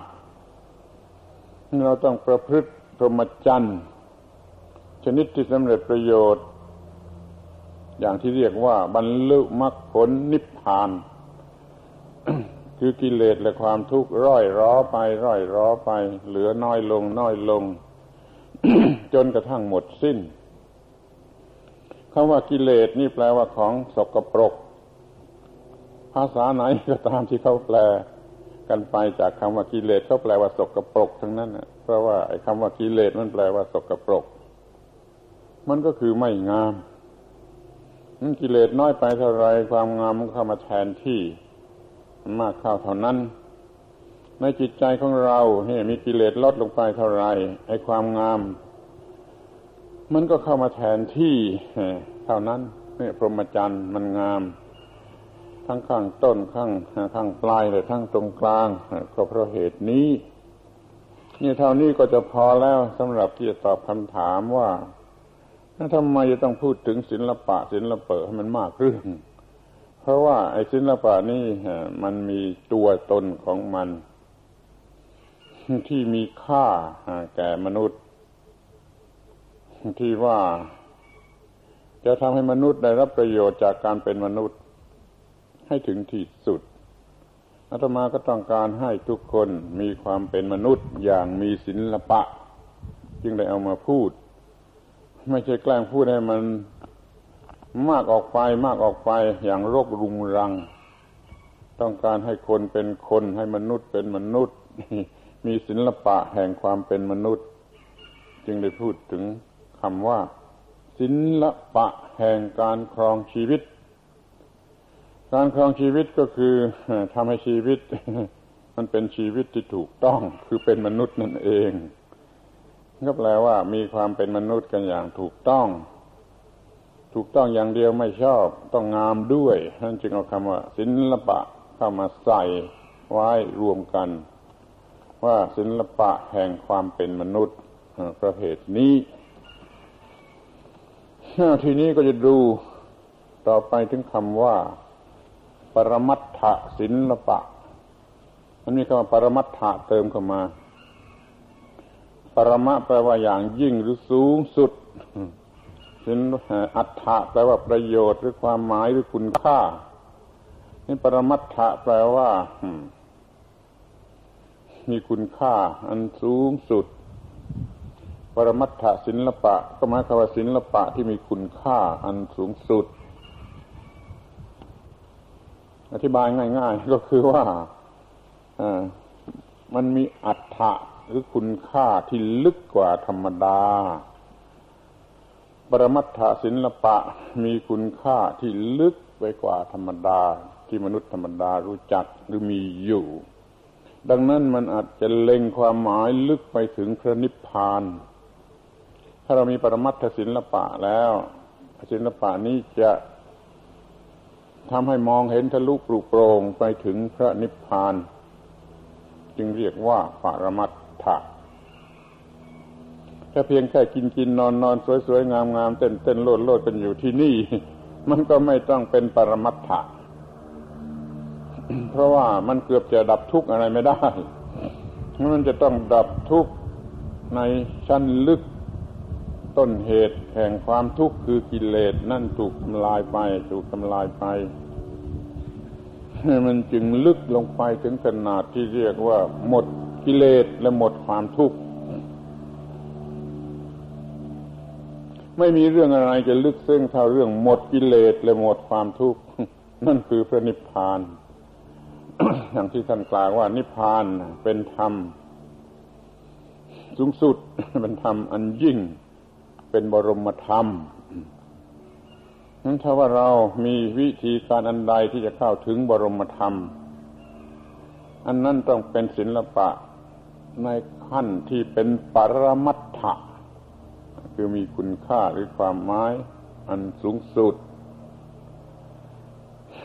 เราต้องประพฤติพรหมจรรย์ชนิดที่สำเร็จประโยชน์ อย่างที่เรียกว่าบรรลุมรรคผลนิพพาน คือกิเลสและความทุกข์ร้อยร้อไป ร้อยร้อไป เหลือน้อยลงน้อยลง จนกระทั่งหมดสิ้นคำว่ากิเลสนี่แปลว่าของสกปรก ภาษาไหนก็ตามที่เขาแปล กันไปจากคำว่ากิเลสเขาแปลว่าสกปรกทั้งนั้นเพราะว่าไอ้คำว่ากิเลสมันแปลว่าสกปรก มันก็คือไม่งาม กิเลสน้อยไปเท่าไรความงามมันเข้ามาแทนที่มากเข้าเท่านั้น ในจิตใจของเราเนี่ยมีกิเลสลดลงไปเท่าไรไอ้ความงาม มันก็เข้ามาแทนที่เท่านั้นเนี่ยพรหมจรรย์มันงาม ทั้งข้างต้นข้างข้างปลายเลยทั้งตรงกลาง ก็เพราะเหตุนี้นี่เท่านี้ก็จะพอแล้วสำหรับที่จะตอบคำถามว่า แล้วทำไมจะต้องพูดถึงศิลปะศิลปะให้มันมากเรื่อง เพราะว่าไอ้ศิลปะนี่มันมีตัวตนของมัน ที่มีค่าแก่มนุษย์ ที่ว่า จะทำให้มนุษย์ได้รับประโยชน์จากการเป็นมนุษย์ ให้ถึงที่สุดอาตมาก็ต้องการให้ทุกคนมีความเป็นมนุษย์อย่างมีศิลปะ จึงได้เอามาพูด ไม่ใช่แกล้งพูดให้มันมากออกไปมากออกไปอย่างโรครุงรัง ต้องการให้คนเป็นคนให้มนุษย์เป็นมนุษย์ มีศิลปะแห่งความเป็นมนุษย์ จึงได้พูดถึงคำว่า ศิลปะแห่งการครองชีวิต การครองชีวิตก็คือทำให้ชีวิต มันเป็นชีวิตที่ถูกต้องคือเป็นมนุษย์นั่นเอง ก็แปลว่ามีความเป็นมนุษย์กันอย่างถูกต้อง ถูกต้องอย่างเดียวไม่ชอบ ต้องงามด้วยนั่นจึงเอาคำว่าศิลปะเข้ามาใส่ไว้รวมกัน ว่าศิลปะแห่งความเป็นมนุษย์ประเภทนี้ทีนี้ก็จะดูต่อไปถึงคำว่า ปรมัตถศิลปะ มันมีคำว่าปรมัตถะเติมเข้ามา ปรมะแปลว่าอย่างยิ่งหรือสูงสุดสินอัฏฐะแปลว่าประโยชน์หรือความหมายหรือคุณค่านี่ปรมัตถะแปลว่า มีคุณค่า อันสูงสุด ปรมัตถศิลปะ ก็หมายความว่าศิลปะที่มีคุณค่า อันสูงสุด อธิบายง่าย ๆ ก็คือว่ามันมีอัฏฐะ หรือคุณค่าที่ลึกกว่าธรรมดา ปรมัตถศิลปะมีคุณค่าที่ลึกไปกว่าธรรมดา ที่มนุษย์ธรรมดารู้จักหรือมีอยู่ ดังนั้นมันอาจจะเล็งความหมายลึกไปถึงพระนิพพาน ถ้าเรามีปรมัตถศิลปะแล้วศิลปะนี้จะทำให้มองเห็นทะลุปลุกโปร่งไปถึงพระนิพพาน จึงเรียกว่าปรมัตถะถ้าเพียงแค่กินกินนอนนอนสวยๆงามๆเต้นเต้นโลดโลดเป็นอยู่ที่นี่ มันก็ไม่ต้องเป็นปรมัตถะเพราะว่ามันเกือบจะดับทุกข์อะไรไม่ได้ มันจะต้องดับทุกข์ในชั้นลึกต้นเหตุแห่งความทุกข์คือกิเลสนั่นถูกทำลายไป ถูกทำลายไป มันจึงลึกลงไปถึงขนาดที่เรียกว่าหมด กิเลสและหมดความทุกข์ ไม่มีเรื่องอะไรจะลึกซึ้งเท่าเรื่องหมดกิเลสและหมดความทุกข์นั่นคือพระนิพพาน อย่างที่ท่านกล่าวว่า นิพพานเป็นธรรมสูงสุดเป็นธรรมอันยิ่ง เป็นบรมธรรมนั้นถ้าว่าเรามีวิธีการอันใดที่จะเข้าถึงบรมธรรม อันนั้นต้องเป็นศิลปะ ในขั้นที่เป็นปรมัตถะคือมีคุณค่าหรือความหมายอันสูงสุด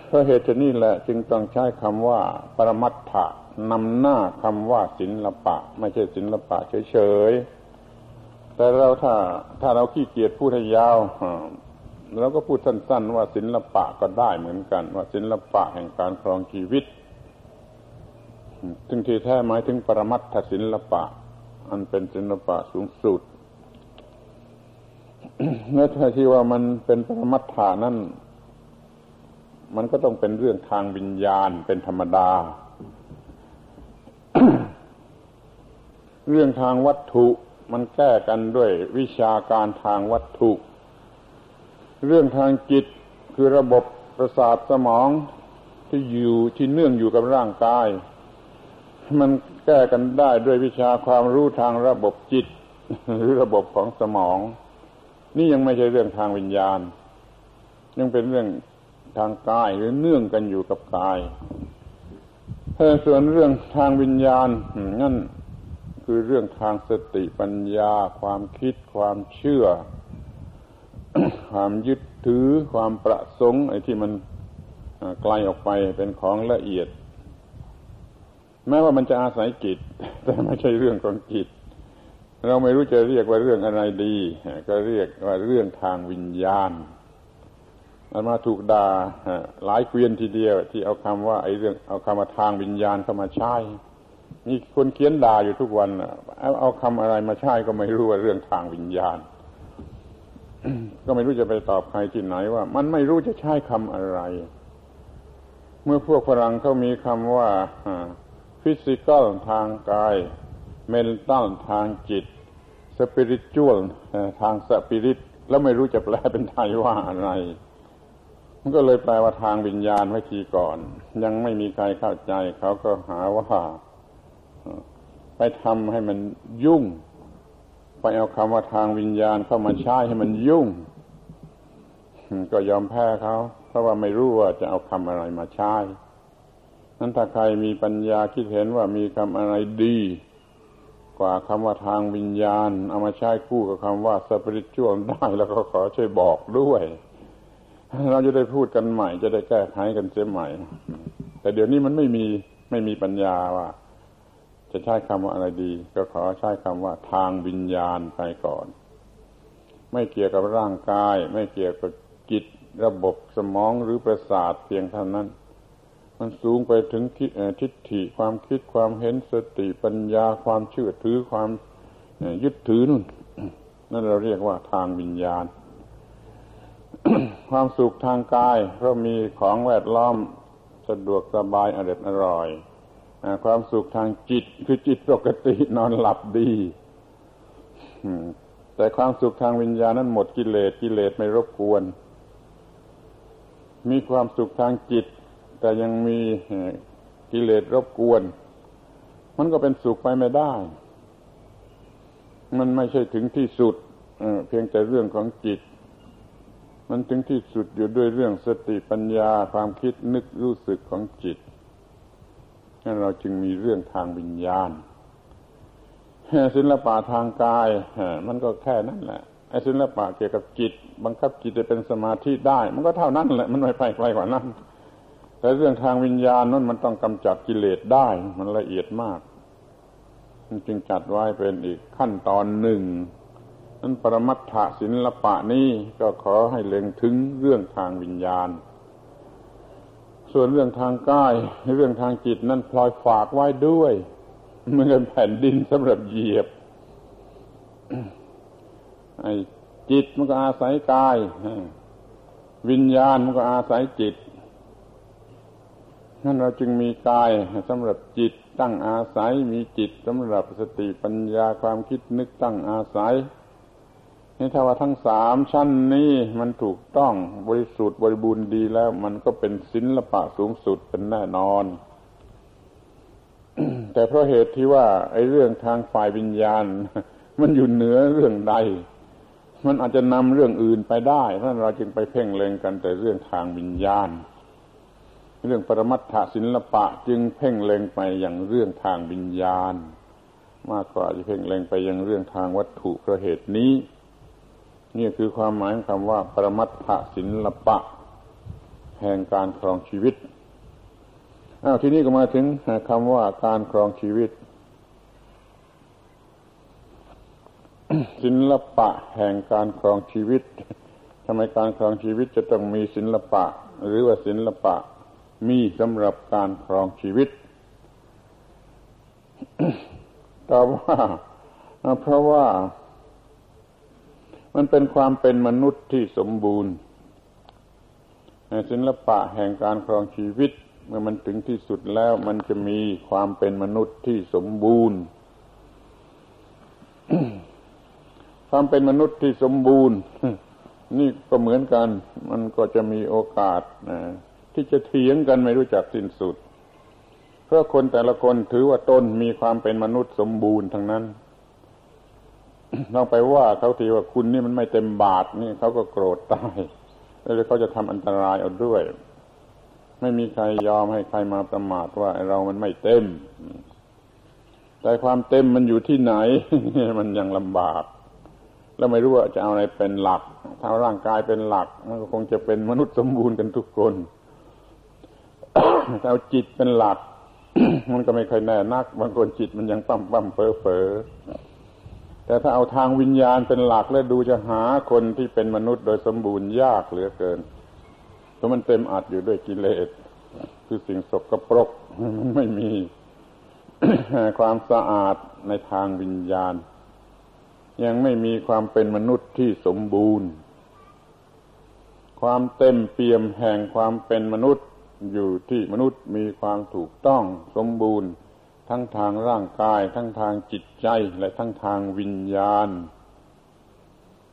เพราะเหตุนี้แหละจึงต้องใช้คำว่า ปรมัตถะนำหน้าคำว่าศิลปะ ไม่ใช่ศิลปะเฉยๆ แต่เราถ้าถ้าเราขี้เกียจพูดให้ยาวเราก็พูดสั้น ๆ ว่าศิลปะก็ได้เหมือนกัน ว่าศิลปะแห่งการครองชีวิต ซึ่งที่แท้หมายถึงปรมัตถศิลปะ อันเป็นศิลปะสูงสุดเมื่อที่ว่ามันเป็นปรมัตถานั้นมันก็ต้องเป็นเรื่องทางวิญญาณเป็นธรรมดา เรื่องทางวัตถุมันแก้กันด้วยวิชาการทางวัตถุ เรื่องทางจิตคือระบบประสาทสมองที่อยู่ที่เนื่องอยู่กับร่างกาย มันแก้กันได้ด้วยวิชาความรู้ทางระบบจิต หรือระบบของสมอง นี่ยังไม่ใช่เรื่องทางวิญญาณ ยังเป็นเรื่องทางกายหรือเนื่องกันอยู่กับกายส่วนเรื่องทางวิญญาณนั่นคือเรื่องทางสติปัญญา ความคิด ความเชื่อ ความยึดถือ ความประสงค์ไอ้ที่มันไกลออกไปเป็นของละเอียด แม้ว่ามันจะอาศัยจิต แต่ไม่ใช่เรื่องของจิต เราไม่รู้จะเรียกว่าเรื่องอะไรดี ก็เรียกว่าเรื่องทางวิญญาณมันมาถูกด่าหลายเกวียนทีเดียว ที่เอาคำว่าไอ้เรื่องเอาคำว่าทางวิญญาณเข้ามาใช้นี่คนเขียนด่าอยู่ทุกวันเอาเอาคำอะไรมาใช้ก็ไม่รู้ว่าเรื่องทางวิญญาณ ก็ไม่รู้จะไปตอบใครที่ไหนว่า มันไม่รู้จะใช้คำอะไร เมื่อพวกฝรั่งเขามีคำว่า ฟิสิกอลทางกาย เมนตัลทางจิต สปิริตชวลทางสปิริต แล้วไม่รู้จะแปลเป็นไทยว่าอะไร มันก็เลยแปลว่าทางวิญญาณไว้ทีก่อน ยังไม่มีใครเข้าใจ เขาก็หาว่า ไปทำให้มันยุ่ง ไปเอาคำว่าทางวิญญาณเข้ามาใช้ให้มันยุ่ง ก็ยอมแพ้เขา เพราะว่าไม่รู้ว่าจะเอาคำอะไรมาใช้ นั้นถ้าใครมีปัญญาคิดเห็นว่ามีคำอะไรดี กว่าคำว่าทางวิญญาณ เอามาใช้คู่กับคำว่าสปิริตชวได้แล้วก็ขอช่วยบอกด้วย เราจะได้พูดกันใหม่ จะได้แก้ไขกันเสียใหม่ แต่เดี๋ยวนี้มันไม่มีไม่มีปัญญาว่า จะใช้คำว่าอะไรดี ก็ขอใช้คำว่าทางวิญญาณไปก่อน ไม่เกี่ยวกับร่างกาย ไม่เกี่ยวกับจิตระบบสมองหรือประสาทเพียงเท่านั้น มันสูงไปถึงทิฏฐิความคิดความเห็นสติปัญญาความเชื่อถือความยึดถือนู่นนั่นเราเรียกว่าทางวิญญาณ ความสุขทางกายเพราะมีของแวดล้อมสะดวกสบายอร่อยอร่อยความสุขทางจิตคือจิตปกตินอนหลับดีแต่ความสุขทางวิญญาณนั้นหมดกิเลสกิเลสไม่รบกวน มีความสุขทางจิต แต่ยังมีกิเลสรบกวน มันก็เป็นสุขไปไม่ได้ มันไม่ใช่ถึงที่สุดเพียงแต่เรื่องของจิต มันถึงที่สุดอยู่ด้วยเรื่องสติปัญญาความคิดนึกรู้สึกของจิตนั่นเราจึงมีเรื่องทางวิญญาณศิลปะทางกายมันก็แค่นั้นแหละไอ้ศิลปะเกี่ยวกับจิต บังคับจิตจะเป็นสมาธิได้ มันก็เท่านั้นแหละ มันไม่ไปไกลกว่านั้น แต่เรื่องทางวิญญาณนั้นมันต้องกำจัดกิเลสได้ มันละเอียดมาก มันจึงจัดไว้เป็นอีกขั้นตอนหนึ่งนั้นปรมัตถศิลปะนี้ก็ขอให้เล็งถึงเรื่องทางวิญญาณ ส่วนเรื่องทางกายเรื่องทางจิตนั้นพลอยฝากไว้ด้วยเหมือนแผ่นดินสำหรับเหยียบไอ้จิตมันก็อาศัยกาย วิญญาณมันก็อาศัยจิต นั่นเราจึงมีกายสำหรับจิตตั้งอาศัย มีจิตสำหรับสติปัญญาความคิดนึกตั้งอาศัยนี่ถ้าว่าทั้งสามชั้นนี้มันถูกต้องบริสุทธิ์บริบูรณ์ดีแล้ว มันก็เป็นศิลปะสูงสุดเป็นแน่นอน แต่เพราะเหตุที่ว่าไอ้เรื่องทางฝ่ายวิญญาณ มันอยู่เหนือเรื่องใด มันอาจจะนำเรื่องอื่นไปได้ท่านเราจึงไปเพ่งเล็งกันแต่เรื่องทางวิญญาณ เรื่องปรมัตถศิลปะจึงเพ่งเล็งไปอย่างเรื่องทางวิญญาณ มากกว่าจะเพ่งเล็งไปยังเรื่องทางวัตถุเพราะเหตุนี้ นี่คือความหมายของคำว่า ปรมัตถศิลปะ แห่งการครองชีวิตอ้าวทีนี้ก็มาถึงคำว่าการครองชีวิตศิลปะแห่งการครองชีวิตทำไมการครองชีวิตจะต้องมีศิลปะ หรือว่าศิลปะ มีสำหรับการครองชีวิต แตอบว่าเพราะว่า มันเป็นความเป็นมนุษย์ที่สมบูรณ์ศิลปะแห่งการครองชีวิต เมื่อมันถึงที่สุดแล้วมันจะมีความเป็นมนุษย์ที่สมบูรณ์ ความเป็นมนุษย์ที่สมบูรณ์ นี่ก็เหมือนกัน มันก็จะมีโอกาส ที่จะเถียงกันไม่รู้จักสิ้นสุด เพราะคนแต่ละคนถือว่าตนมีความเป็นมนุษย์สมบูรณ์ทั้งนั้นต้องไปว่าเขาทีว่าคุณนี่มันไม่เต็มบาทนี่เขาก็โกรธตายแล้วเขาจะทำอันตรายเอาด้วย ไม่มีใครยอมให้ใครมาประมาทว่าเรามันไม่เต็ม แต่ความเต็มมันอยู่ที่ไหนมันยังลำบาก แล้วไม่รู้ว่าจะเอาอะไรเป็นหลักถ้าร่างกายเป็นหลัก มันก็คงจะเป็นมนุษย์สมบูรณ์กันทุกคน เอาจิตเป็นหลัก มันก็ไม่เคยแน่นัก บางคนจิตมันยังปั้มปั้มเฟ้อเฟ้อแต่ถ้าเอาทางวิญญาณเป็นหลักแล้วดูจะหาคนที่เป็นมนุษย์โดยสมบูรณ์ยากเหลือเกิน เพราะมันเต็มอัดอยู่ด้วยกิเลส คือสิ่งสกปรกมันไม่มีความสะอาดในทางวิญญาณ ยังไม่มีความเป็นมนุษย์ที่สมบูรณ์ ความเต็มเปี่ยมแห่งความเป็นมนุษย์ อยู่ที่มนุษย์มีความถูกต้องสมบูรณ์ ทั้งทางร่างกาย ทั้งทางจิตใจและทั้งทางวิญญาณ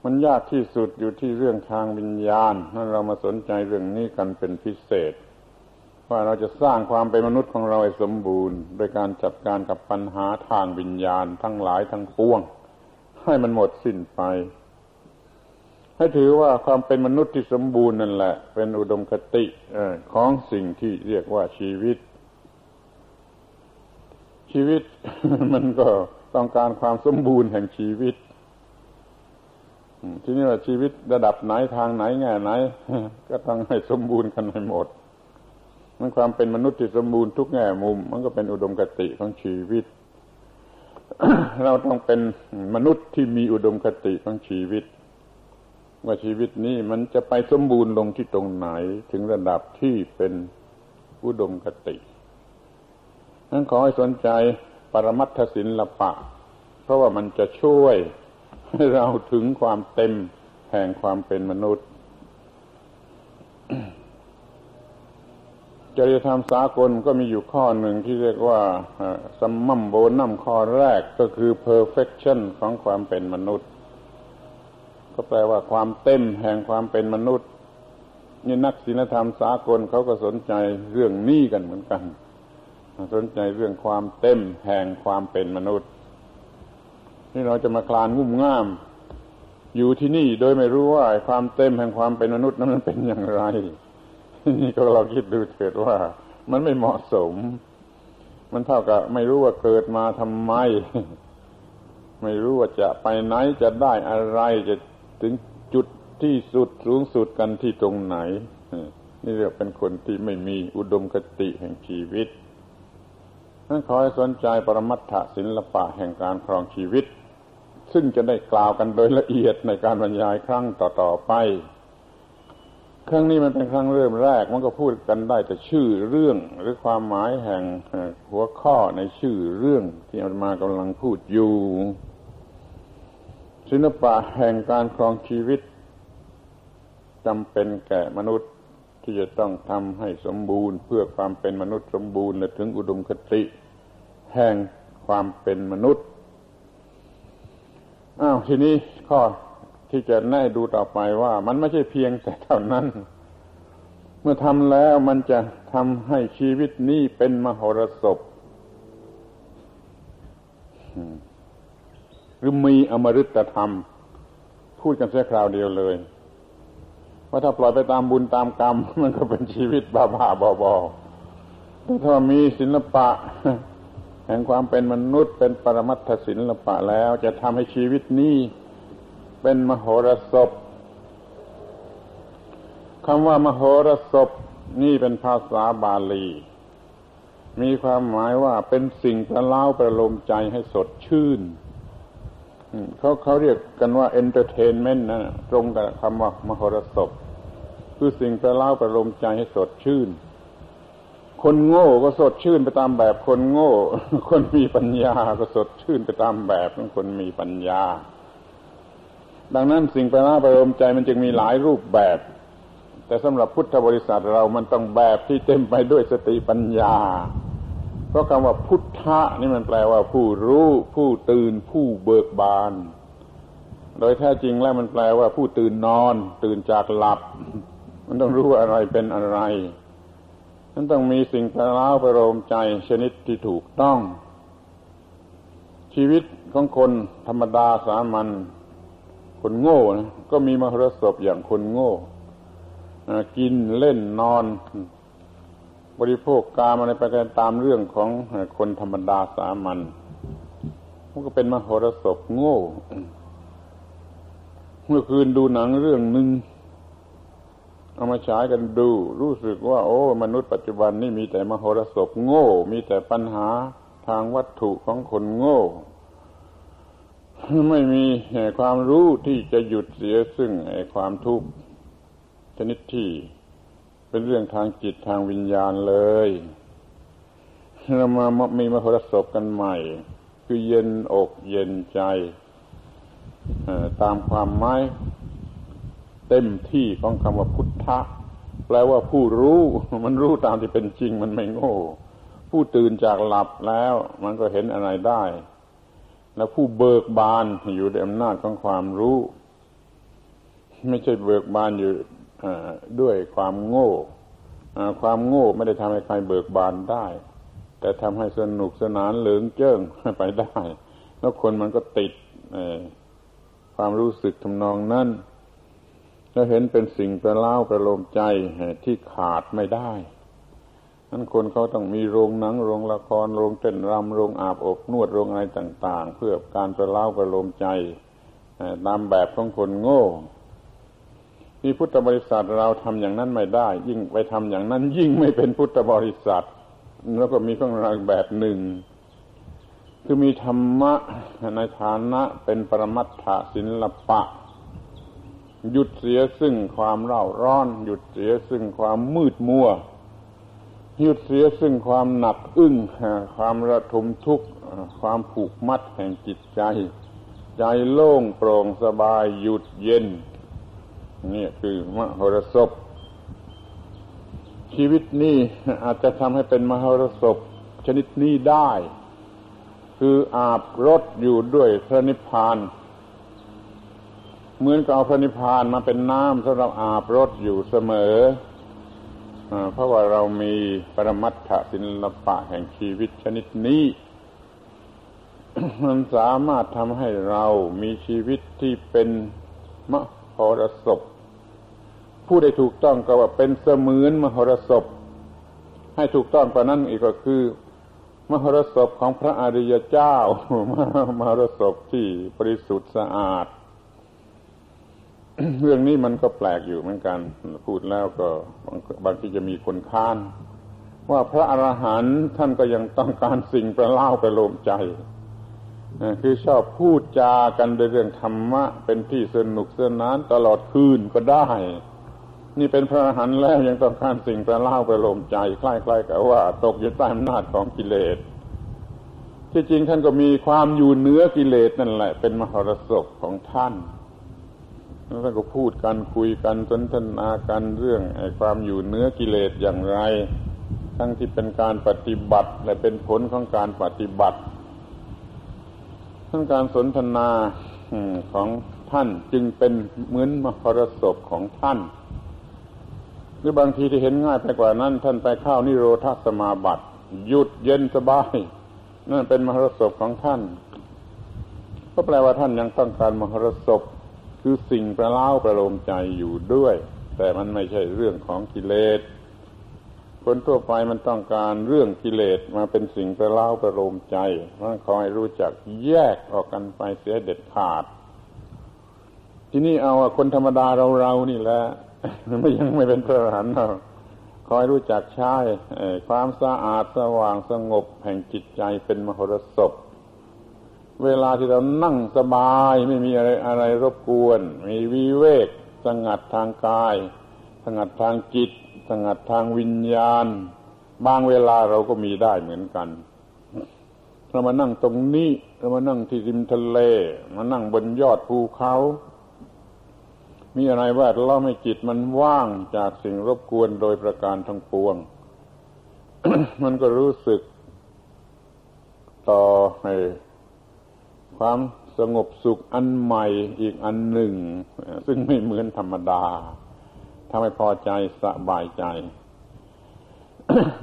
มันยากที่สุดอยู่ที่เรื่องทางวิญญาณนั่นเรามาสนใจเรื่องนี้กันเป็นพิเศษ ว่าเราจะสร้างความเป็นมนุษย์ของเราให้สมบูรณ์ โดยการจัดการกับปัญหาทางวิญญาณทั้งหลายทั้งปวง ให้มันหมดสิ้นไป ให้ถือว่าความเป็นมนุษย์ที่สมบูรณ์นั่นแหละ เป็นอุดมคติของสิ่งที่เรียกว่าชีวิต ชีวิตมันก็ต้องการความสมบูรณ์แห่งชีวิตทีนี้ว่าชีวิตระดับไหนทางไหนแง่ไหน ก็ต้องให้สมบูรณ์กันให้หมดมันความเป็นมนุษย์ที่สมบูรณ์ทุกแง่มุม มันก็เป็นอุดมคติของชีวิต เราต้องเป็นมนุษย์ที่มีอุดมคติของชีวิต ว่าชีวิตนี้มันจะไปสมบูรณ์ลงที่ตรงไหนถึงระดับที่เป็นอุดมคตินั้นขอให้สนใจปรมัตถศิลปะ เพราะว่ามันจะช่วยให้เราถึงความเต็มแห่งความเป็นมนุษย์จริยธรรมสากลก็มีอยู่ข้อหนึ่งที่เรียกว่าสมมัมโบนัมข้อแรกก็คือ perfection ของความเป็นมนุษย์ ก็แปลว่าความเต็มแห่งความเป็นมนุษย์ นี่นักศิลธรรมสากลเขาก็สนใจเรื่องนี้กันเหมือนกัน สนใจเรื่องความเต็มแห่งความเป็นมนุษย์ นี่เราจะมาคลานงุ่มง่าม อยู่ที่นี่โดยไม่รู้ว่าความเต็มแห่งความเป็นมนุษย์นั้นมันเป็นอย่างไรนี่ก็เราคิดดูเถิดว่า มันไม่เหมาะสม มันเท่ากับไม่รู้ว่าเกิดมาทำไม ไม่รู้ว่าจะไปไหนจะได้อะไรจะ ถึงจุดที่สุดสูงสุดกันที่ตรงไหน นี่เรียกเป็นคนที่ไม่มีอุดมคติแห่งชีวิตนั้นขอให้สนใจปรมัตถศิลปะแห่งการครองชีวิต ซึ่งจะได้กล่าวกันโดยละเอียดในการบรรยายครั้งต่อๆไปครั้งนี้มันเป็นครั้งเริ่มแรกมันก็พูดกันได้แต่ชื่อเรื่องหรือความหมายแห่งหัวข้อในชื่อเรื่องที่อามากำลังพูดอยู่ ศิลปะแห่งการครองชีวิตจำเป็นแก่มนุษย์ที่จะต้องทำให้สมบูรณ์ เพื่อความเป็นมนุษย์สมบูรณ์และถึงอุดมคติ แห่งความเป็นมนุษย์อ้าวทีนี้ข้อที่จะแน่ดูต่อไปว่ามันไม่ใช่เพียงแต่เท่านั้น เมื่อทำแล้วมันจะทำให้ชีวิตนี้เป็นมหรสพ หรือมีอมฤตธรรม พูดกันแค่คราวเดียวเลย ว่าถ้าปล่อยไปตามบุญตามกรรม มันก็เป็นชีวิตบ้าบ้าบอบอแต่ถ้ามีศิลปะ แห่งความเป็นมนุษย์เป็นปรมัตถศิลปะแล้ว จะทำให้ชีวิตนี้เป็นมโหรสพคำว่ามโหรสพนี่เป็นภาษาบาลี มีความหมายว่าเป็นสิ่งประเล้าประโลมใจให้สดชื่น เขาเขาเรียกกันว่า entertainment นต์นะตรงกับคำว่ามหรสพ คือสิ่งประเล้าประโลมใจให้สดชื่น คนโง่ก็สดชื่นไปตามแบบคนโง่ คนมีปัญญาก็สดชื่นไปตามแบบของคนมีปัญญา ดังนั้นสิ่งประเล้าประโลมใจมันจึงมีหลายรูปแบบ แต่สำหรับพุทธบริษัทเรามันต้องแบบที่เต็มไปด้วยสติปัญญา เพราะคำว่าพุทธะนี่มันแปลว่าผู้รู้ ผู้ตื่น ผู้เบิกบาน โดยแท้จริงแล้วมันแปลว่าผู้ตื่นนอน ตื่นจากหลับ มันต้องรู้อะไรเป็นอะไรมันต้องมีสิ่งประเล้าประโลมใจชนิดที่ถูกต้อง ชีวิตของคนธรรมดาสามัญคนโง่นะก็มีมหรสพอย่างคนโง่กินเล่นนอน บริโภคกามอะไรไปตามเรื่องของคนธรรมดาสามัญมันก็เป็นมโหรสพโง่ เมื่อคืนดูหนังเรื่องหนึ่งเอามาฉายกันดู รู้สึกว่า โอ้ มนุษย์ปัจจุบันนี่มีแต่มโหรสพโง่ มีแต่ปัญหาทางวัตถุของคนโง่ ไม่มีความรู้ที่จะหยุดเสียซึ่งความทุกข์ชนิดที่ เป็นเรื่องทางจิตทางวิญญาณเลยเรามามีมาพรสบกันใหม่ คือเย็นอกเย็นใจตามความหมายเต็มที่ของคำว่าพุทธะ แปลว่าผู้รู้มันรู้ตามที่เป็นจริงมันไม่โง่ ผู้ตื่นจากหลับแล้ว มันก็เห็นอะไรได้ แล้วผู้เบิกบานอยู่ในอำนาจของความรู้ ไม่ใช่เบิกบานอยู่ ด้วยความโง่ความโง่ไม่ได้ทำให้ใครเบิกบานได้ แต่ทำให้สนุกสนานเหลืองเจิ้งไปได้ แล้วคนมันก็ติดความรู้สึกทำนองนั้นแล้วเห็นเป็นสิ่งประเล่าประโลมใจที่ขาดไม่ได้นั้นคนเขาต้องมีโรงหนัง โรงละคร โรงเต้นรำ โรงอาบอบนวด โรงอะไรต่าง ๆ เพื่อการประเล่าประโลมใจตามแบบของคนโง่ ที่พุทธบริษัทเราทำอย่างนั้นไม่ได้ ยิ่งไปทำอย่างนั้น ยิ่งไม่เป็นพุทธบริษัท แล้วก็มีของรางแบบหนึ่ง คือมีธรรมะในฐานะเป็นปรมัตถศิลปะ หยุดเสียซึ่งความเร่าร้อน หยุดเสียซึ่งความมืดมัว หยุดเสียซึ่งความหนักอึ้งความระทมทุกข์ความผูกมัดแห่งจิตใจ ใจโล่งโปร่งสบายหยุดเย็น นี่คือมหรสพ ชีวิตนี้อาจจะทำให้เป็นมหรสพ ชนิดนี้ได้ คืออาบรถอยู่ด้วยพระนิพพานเหมือนกับเอาพระนิพพานมาเป็นน้ำสำหรับอาบรถอยู่เสมอเพราะว่าเรามีปรมัตถศิลปะแห่งชีวิตชนิดนี้ มันสามารถทำให้เรามีชีวิตที่เป็นมหรสพ พูดได้ถูกต้องก็ว่าเป็นเสมือนมหรสพ ให้ถูกต้องกว่านั้นอีกก็คือ มหรสพของพระอริยเจ้ามหรสพที่บริสุทธิ์สะอาด เรื่องนี้มันก็แปลกอยู่เหมือนกัน พูดแล้วก็บางทีจะมีคนค้าน ว่าพระอรหันต์ท่านก็ยังต้องการสิ่งประเล่าประโลมใจคือชอบพูดจากันโดยเรื่องธรรมะ เป็นที่สนุกสนานตลอดคืนก็ได้ นี่เป็นพระอรหันต์แล้วยังต้องการสิ่งประเล่าประโลมใจคล้ายๆกับว่า ตกอยู่ใต้อำนาจของกิเลส ที่จริงท่านก็มีความอยู่เนื้อกิเลสนั่นแหละ เป็นมหรสพของท่านแล้วท่านก็พูดกันคุยกันสนทนากันเรื่องไอ้ความอยู่เนื้อกิเลสอย่างไร ทั้งที่เป็นการปฏิบัติ และเป็นผลของการปฏิบัติ ทั้งการสนทนาของท่านจึงเป็นเหมือนมหรสพของท่าน หรือบางทีที่เห็นง่ายไปกว่านั้น ท่านไปเข้านิโรธาสมาบัติหยุดเย็นสบายนั่นเป็นมหรสพของท่าน ก็แปลว่าท่านยังต้องการมหรสพคือสิ่งประเล้าประโลมใจอยู่ด้วย แต่มันไม่ใช่เรื่องของกิเลสคนทั่วไปมันต้องการเรื่องกิเลสมาเป็นสิ่งประเล้าประโลมใจมันคอยรู้จักแยกออกกันไปเสียเด็ดขาด ทีนี้เอาคนธรรมดาเราเรานี่แหละ ไม่ยังไม่เป็นพระอรหันต์เราคอยรู้จักใช้ความสะอาดสว่างสงบแห่งจิตใจเป็นมหรสพ เวลาที่เรานั่งสบายไม่มีอะไรอะไรรบกวน มีวิเวก สงัดทางกาย สงัดทางจิต สงัดทางวิญญาณ บางเวลาเราก็มีได้เหมือนกันเรามานั่งตรงนี้เรามานั่งที่ริมทะเล มานั่งบนยอดภูเขา มีอะไรแวดล้อมให้จิตมันว่างจากสิ่งรบกวนโดยประการทั้งปวง มันก็รู้สึกต่อให้ความสงบสุขอันใหม่อีกอันหนึ่ง ซึ่งไม่เหมือนธรรมดาทำให้พอใจสบายใจ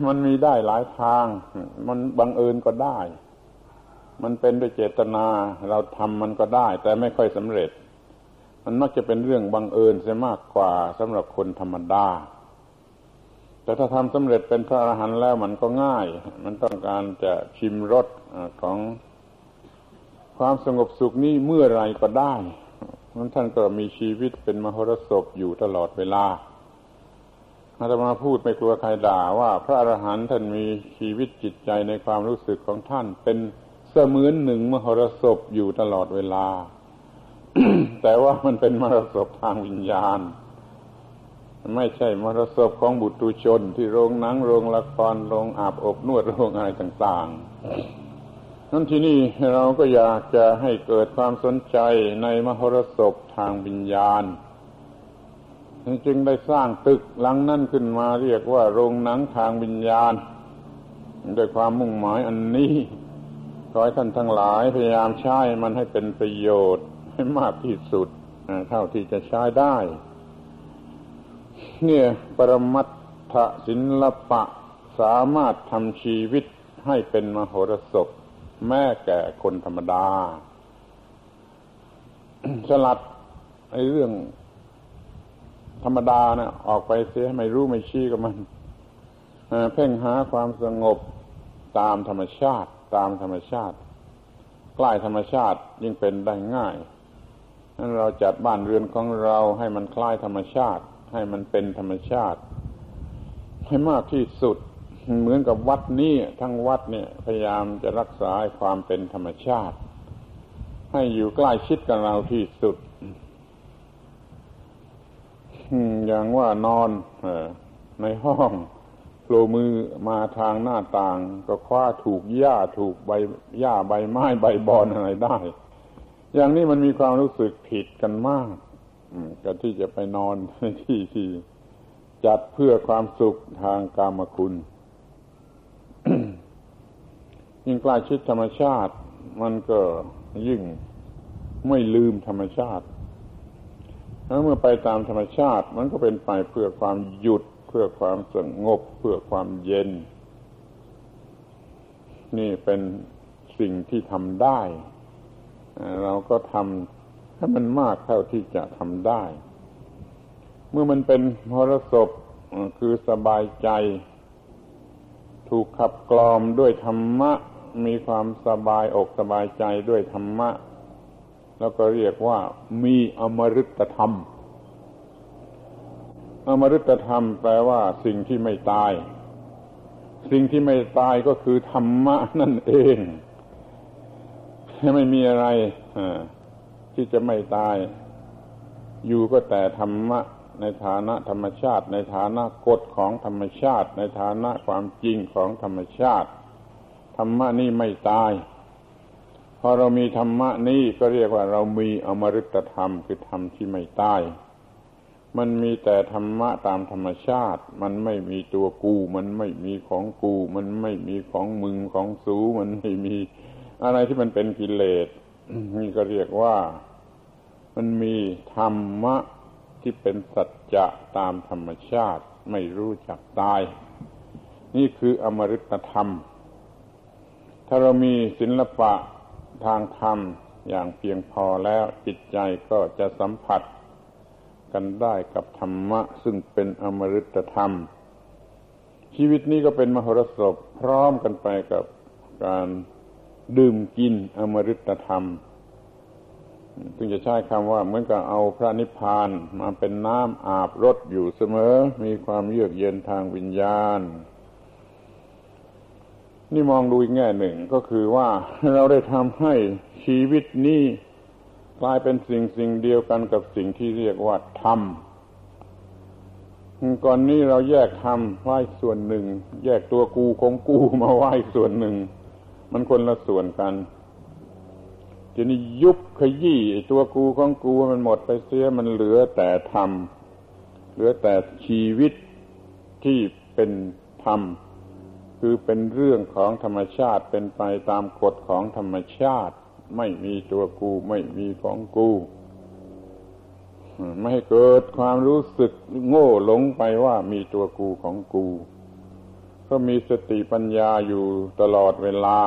มันมีได้หลายทาง มันบังเอิญก็ได้ มันเป็นด้วยเจตนา เราทำมันก็ได้ แต่ไม่ค่อยสำเร็จ มันมักจะเป็นเรื่องบังเอิญเสียมากกว่าสำหรับคนธรรมดา แต่ถ้าทำสำเร็จเป็นพระอรหันต์แล้วมันก็ง่าย มันต้องการจะชิมรสของความสงบสุขนี้เมื่อไรก็ได้นั้นท่านก็มีชีวิตเป็นมหรสพอยู่ตลอดเวลาอาตมาพูดไม่กลัวใครด่าว่าพระอรหันต์ท่านมีชีวิตจิตใจในความรู้สึกของท่านเป็นเสมือนหนึ่งมหรสพอยู่ตลอดเวลา แต่ว่ามันเป็นมรสพทางวิญญาณ ไม่ใช่มรสพของบุตรชนที่โรงหนังโรงละครโรงอาบอบนวดโรงอะไรต่าง ๆ นั้นที่นี่เราก็อยากจะให้เกิดความสนใจในมหรสพทางวิญญาณจึงได้สร้างตึกหลังนั่นขึ้นมาเรียกว่าโรงหนังทางวิญญาณด้วยความมุ่งหมายอันนี้ขอให้ท่านทั้งหลายพยายามใช้มันให้เป็นประโยชน์ ให้มากที่สุดเท่าที่จะใช้ได้ เนี่ยปรมัตถศิลปะสามารถทำชีวิตให้เป็นมโหรสพแม้แก่คนธรรมดา สลัดไอ้เรื่องธรรมดานะ่ะออกไปเสียไม่รู้ไม่ชี้กับมันเพ่งหาความสงบตามธรรมชาติ ตามธรรมชาติ ใกล้ธรรมชาติยิ่งเป็นได้ง่าย นั้นเราจัดบ้านเรือนของเราให้มันคล้ายธรรมชาติ ให้มันเป็นธรรมชาติ ให้มากที่สุดเหมือนกับวัดนี้ทั้งวัดเนี่ยพยายามจะรักษาความเป็นธรรมชาติ ให้อยู่ใกล้ชิดกับเราที่สุดอย่างว่านอนในห้องโผล่มือมาทางหน้าต่าง ก็คว้าถูกหญ้าถูกใบหญ้าใบไม้ใบบอนอะไรได้ อย่างนี้มันมีความรู้สึกผิดกันมากกับที่จะไปนอนในที่ที่จัดเพื่อความสุขทางกามคุณ ยิ่งใกล้ชิดธรรมชาติ มันก็ยิ่งไม่ลืมธรรมชาติแล้วเมื่อไปตามธรรมชาติ มันก็เป็นไปเพื่อความหยุดเพื่อความสงบ เพื่อความเย็น นี่เป็นสิ่งที่ทำได้ เราก็ทำให้มันมากเท่าที่จะทำได้ เมื่อมันเป็นมรสพคือสบายใจ ถูกขับกล่อมด้วยธรรมะ มีความสบายอกสบายใจด้วยธรรมะ แล้วก็เรียกว่ามีอมฤตธรรม อมฤตธรรมแปลว่าสิ่งที่ไม่ตาย สิ่งที่ไม่ตายก็คือธรรมะนั่นเอง ไม่มีอะไรที่จะไม่ตาย อยู่ก็แต่ธรรมะ ในฐานะธรรมชาติ ในฐานะกฎของธรรมชาติ ในฐานะความจริงของธรรมชาติ ธรรมะนี่ไม่ตาย พอเรามีธรรมะนี่ก็เรียกว่าเรามีอมฤตธรรมคือธรรมที่ไม่ตายมันมีแต่ธรรมะตามธรรมชาติ มันไม่มีตัวกู มันไม่มีของกู มันไม่มีของมึงของสู มันไม่มี อะไรที่มันเป็นกิเลสนี่ก็เรียกว่ามันมีธรรมะที่เป็นสัจจะตามธรรมชาติไม่รู้จักตาย นี่คืออมฤตธรรม ถ้าเรามีศิลปะทางธรรมอย่างเพียงพอแล้วจิตใจก็จะสัมผัสกันได้กับธรรมะ ซึ่งเป็นอมฤตธรรม ชีวิตนี้ก็เป็นมหรสพพร้อมกันไปกับการ ดื่มกินอมฤตธรรมจึงจะใช้คำว่าเหมือนกับเอาพระนิพพานมาเป็นน้ำอาบรถอยู่เสมอ มีความเยือกเย็นทางวิญญาณ นี่มองดูอีกแง่หนึ่งก็คือว่าเราได้ทำให้ชีวิตนี้กลายเป็นสิ่งสิ่งเดียวกันกับสิ่งที่เรียกว่าธรรมก่อนนี้เราแยกธรรมไว้ส่วนหนึ่ง แยกตัวกูของกูมาไว้ส่วนหนึ่ง มันคนละส่วนกันทีนี้ยุบขยี้ตัวกูของกูมันหมดไปเสียมันเหลือแต่ธรรมเหลือแต่ชีวิตที่เป็นธรรม คือเป็นเรื่องของธรรมชาติเป็นไปตามกฎของธรรมชาติ ไม่มีตัวกูไม่มีของกูไม่ให้เกิดความรู้สึกโง่หลงไปว่ามีตัวกูของกู ก็มีสติปัญญาอยู่ตลอดเวลา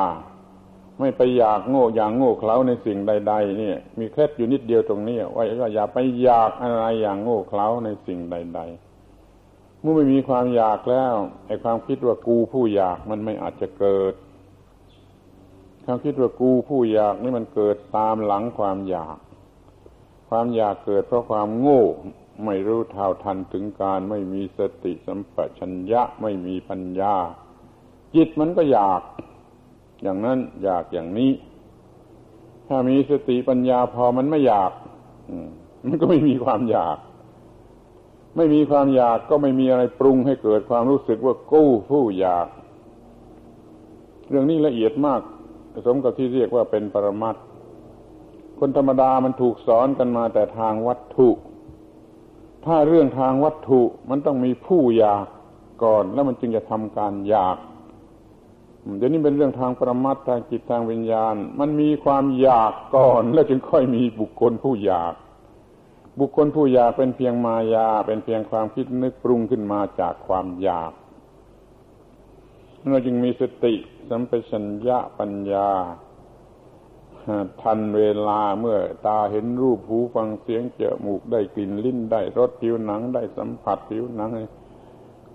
ไม่ไปอยากโง่อย่างโง่เขลาในสิ่งใด ๆ เนี่ย มีเคล็ดอยู่นิดเดียวตรงนี้ว่าอย่าไปอยากอะไรอย่างโง่เขลาในสิ่งใด ๆ เมื่อไม่มีความอยากแล้วไอ้ความคิดว่ากูผู้อยากมันไม่อาจจะเกิดความคิดว่ากูผู้อยากนี่มันเกิดตามหลังความอยาก ความอยากเกิดเพราะความโง่ ไม่รู้เท่าทันถึงการไม่มีสติสัมปชัญญะไม่มีปัญญา จิตมันก็อยาก อย่างนั้นอยากอย่างนี้ ถ้ามีสติปัญญาพอมันไม่อยากมันก็ไม่มีความอยาก ไม่มีความอยากก็ไม่มีอะไรปรุงให้เกิดความรู้สึกว่ากู้ผู้อยาก เรื่องนี้ละเอียดมากสมกับที่เรียกว่าเป็นปรมัตคนธรรมดามันถูกสอนกันมาแต่ทางวัตถุ ถ้าเรื่องทางวัตถุมันต้องมีผู้อยากก่อน แล้วมันจึงจะทำการอยากเดี๋ยวนี้เป็นเรื่องทางประมัดทางจิตทางวิญญาณ มันมีความอยากก่อน แล้วจึงค่อยมีบุคคลผู้อยาก บุคคลผู้อยากเป็นเพียงมายา เป็นเพียงความคิดนึกปรุงขึ้นมาจากความอยากเราจึงมีสติสัมปชัญญะปัญญา ทันเวลาเมื่อตาเห็นรูปหูฟังเสียงเจอมูกได้กลิ่นลิ้นได้รสผิวหนังได้สัมผัสผิวหนัง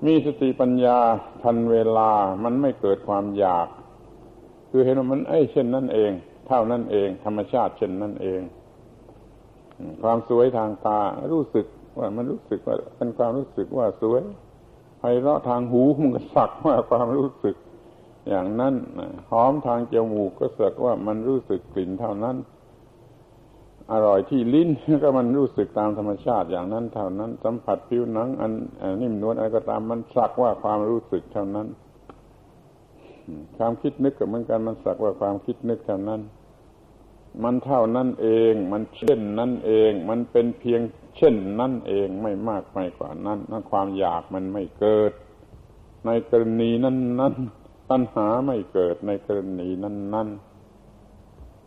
มีสติปัญญาทันเวลามันไม่เกิดความอยาก คือเห็นว่ามันไอ้เช่นนั่นเอง เท่านั้นเอง ธรรมชาติเช่นนั่นเอง ความสวยทางตารู้สึกว่ามันรู้สึกว่าเป็นความรู้สึกว่าสวยไพเราะทางหูมันก็สักว่าความรู้สึก อย่างนั้นหอมทางจมูกก็สักว่ามันรู้สึกกลิ่นเท่านั้น อร่อยที่ลิ้นก็มันรู้สึกตามธรรมชาติอย่างนั้นเท่านั้น สัมผัสผิวหนัง อันนิ่มนวลอะไรก็ตามมันสักว่าความรู้สึกเท่านั้นความคิดนึกกับเหมือนกันมันสักว่าความคิดนึกเท่านั้น มันเท่านั้นเอง มันเช่นนั้นเอง มันเป็นเพียงเช่นนั้นเองไม่มากไม่กว่านั้นนั่นความอยากมันไม่เกิด ในกรณีนั้นนั้น ปัญหาไม่เกิดในกรณีนั้นนั้น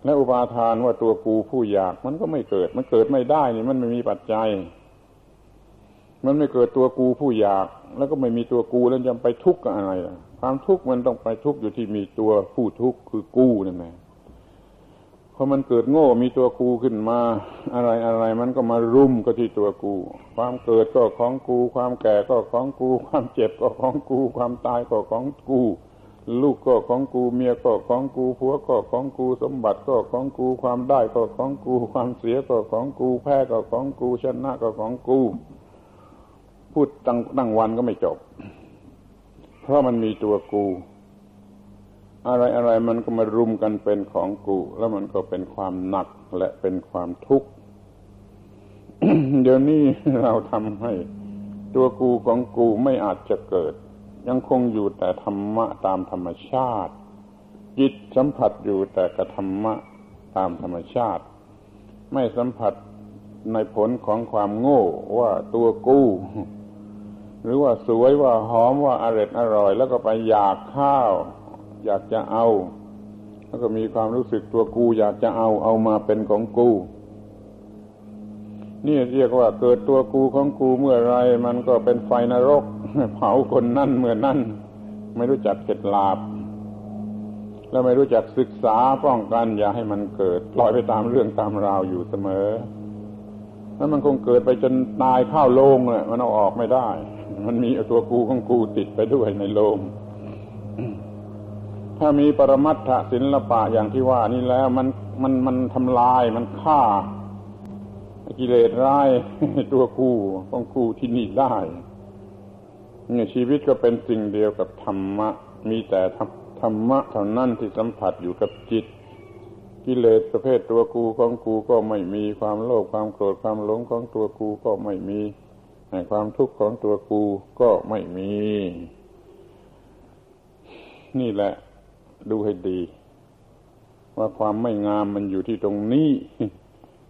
และอุปาทานว่าตัวกูผู้อยากมันก็ไม่เกิด มันเกิดไม่ได้นี่มันไม่มีปัจจัย มันไม่เกิดตัวกูผู้อยาก แล้วก็ไม่มีตัวกูแล้วจะไปทุกข์กับอะไรล่ะความทุกข์มันต้องไปทุกข์อยู่ที่มีตัวผู้ทุกข์คือกูนั่นแหละพอมันเกิดโง่มีตัวกูขึ้นมา อะไรอะไรมันก็มารุมก็ที่ตัวกู ความเกิดก็ของกู ความแก่ก็ของกู ความเจ็บก็ของกู ความตายก็ของกู ลูกก็ของกูเมียก็ของกูผัวก็ของกูสมบัติก็ของกูความได้ก็ของกู ความเสียก็ของกูแพ้ก็ของกูชนะก็ของกู พูดตั้งตั้งวันก็ไม่จบ เพราะมันมีตัวกู อะไรอะไรมันก็มารุมกันเป็นของกู แล้วมันก็เป็นความหนักและเป็นความทุกข์เดี๋ยวนี้เราทำให้ตัวกูของกูไม่อาจจะเกิด ยังคงอยู่แต่ธรรมะตามธรรมชาติ จิตสัมผัสอยู่แต่กธรรมะตามธรรมชาติ ไม่สัมผัสในผลของความโง่ว่าตัวกู้ หรือว่าสวยว่าหอมว่าอร่อยอร่อย แล้วก็ไปอยากข้าว อยากจะเอา แล้วก็มีความรู้สึกตัวกู อยากจะเอาเอามาเป็นของกู นี่เรียกว่าเกิดตัวกูของกูเมื่อไร มันก็เป็นไฟนรก เผาคนนั่นเมื่อนั่น ไม่รู้จักเข็ดลาบ แล้วไม่รู้จักศึกษาป้องกันอย่าให้มันเกิดปล่อยไปตามเรื่องตามราวอยู่เสมอแล้วมันคงเกิดไปจนตายเข้าโลงเลยมันเอาออกไม่ได้ มันมีตัวกูของกูติดไปด้วยในโลงถ้ามีปรมัตถศิลปะอย่างที่ว่านี่แล้ว มันมันมันทำลายมันฆ่า กิเลสร้าย ตัวกูของกูที่นี่ได้เนี่ยชีวิตก็เป็นสิ่งเดียวกับธรรมะ มีแต่ธรรมะเท่านั้นที่สัมผัสอยู่กับจิต กิเลสประเภทตัวกูของกูก็ไม่มีความโลภความโกรธความหลงของตัวกูก็ไม่มีความทุกข์ของตัวกูก็ไม่มี นี่แหละ ดูให้ดี ว่าความไม่งามมันอยู่ที่ตรงนี้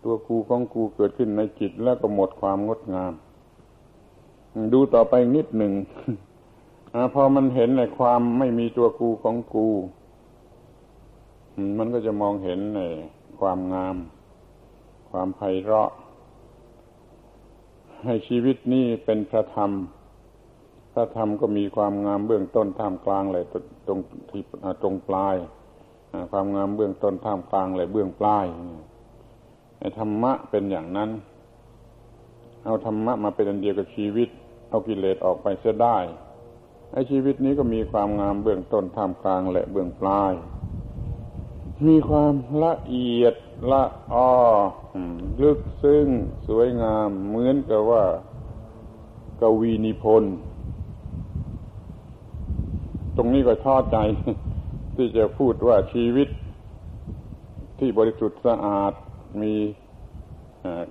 ตัวกูของกูเกิดขึ้นในจิตแล้วก็หมดความงดงาม ดูต่อไปนิดหนึ่งอพอมันเห็นในความไม่มีตัวกูของกู มันก็จะมองเห็นในความงาม ความไพเราะ ให้ชีวิตนี้เป็นพระธรรม พระธรรมก็มีความงามเบื้องต้นท่ามกลางเลยตรงที่ตรงปลาย ความงามเบื้องต้นท่ามกลางเลยเบื้องปลาย ธรรมะเป็นอย่างนั้น เอาธรรมะมาเป็นอันเดียวกับชีวิต เอากิเลสออกไปเสียได้ไอ้ชีวิตนี้ก็มีความงามเบื้องต้นท่ามกลางและเบื้องปลาย มีความละเอียดละอ้อลึกซึ้งสวยงามเหมือนกับว่ากวีนิพนธ์ตรงนี้ก็ท้อใจ ที่จะพูดว่าชีวิตที่บริสุทธิ์สะอาด มี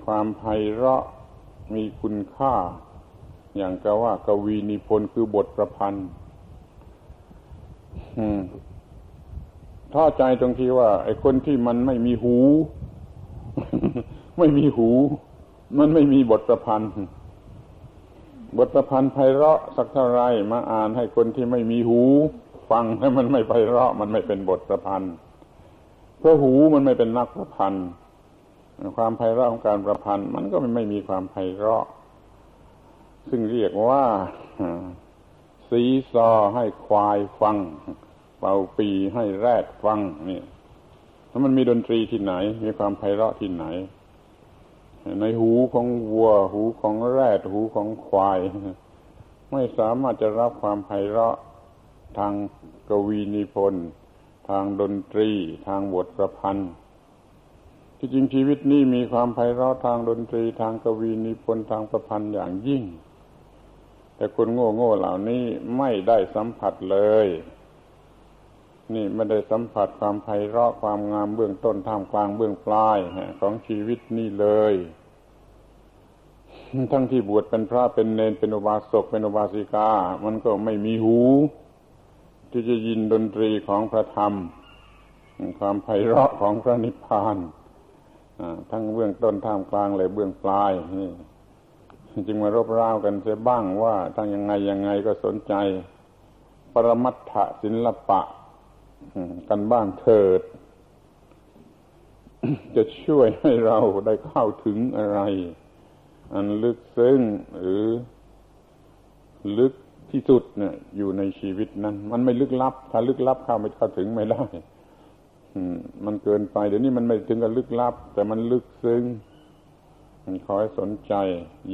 ความไพเราะมีคุณค่า อย่างกับว่ากวีนิพนธ์คือบทประพันธ์ท้อใจตรงที่ว่า ไอ้คนที่มันไม่มีหู ไม่มีหู มันไม่มีบทประพันธ์ บทประพันธ์ไพเราะสักเท่าไรมาอ่านให้คนที่ไม่มีหู ฟังให้มันไม่ไพเราะ มันไม่เป็นบทประพันธ์เพราะหูมันไม่เป็นนักประพันธ์ ความไพเราะของการประพันธ์ มันก็ไม่มีความไพเราะ ซึ่งเรียกว่าสีซอให้ควายฟัง เป่าปีให้แรดฟังนี่แล้วมันมีดนตรีที่ไหน มีความไพเราะที่ไหน ในหูของวัว หูของแรด หูของควาย ไม่สามารถจะรับความไพเราะทางกวีนิพนธ์ ทางดนตรี ทางบทประพันธ์ ที่จริงชีวิตนี้มีความไพเราะทางดนตรีทางกวีนิพนธ์ทางประพันธ์อย่างยิ่ง แต่คนโง่โง่เหล่านี้ไม่ได้สัมผัสเลย นี่ไม่ได้สัมผัสความไพเราะความงามเบื้องต้นท่ามกลางเบื้องปลายของชีวิตนี่เลย ทั้งที่บวชเป็นพระเป็นเนนเป็นอุบาสกเป็นอุบาสิกา มันก็ไม่มีหู ที่จะยินดนตรีของพระธรรม ความไพเราะของพระนิพพาน ทั้งเบื้องต้นท่ามกลางเลยเบื้องปลายนี่จึงมารบราวกันเสียบ้างว่าทั้งยังไงยังไงก็สนใจ ปรมัตถศิลปะกันบ้างเถิด จะช่วยให้เราได้เข้าถึงอะไร อันลึกซึ้งหรือลึกที่สุดเนี่ยอยู่ในชีวิตนั้น มันไม่ลึกลับ ถ้าลึกลับเข้าไม่เข้าถึงไม่ได้ มันเกินไป เดี๋ยวนี้มันไม่ถึงกับลึกลับ แต่มันลึกซึ้งมันขอให้สนใจ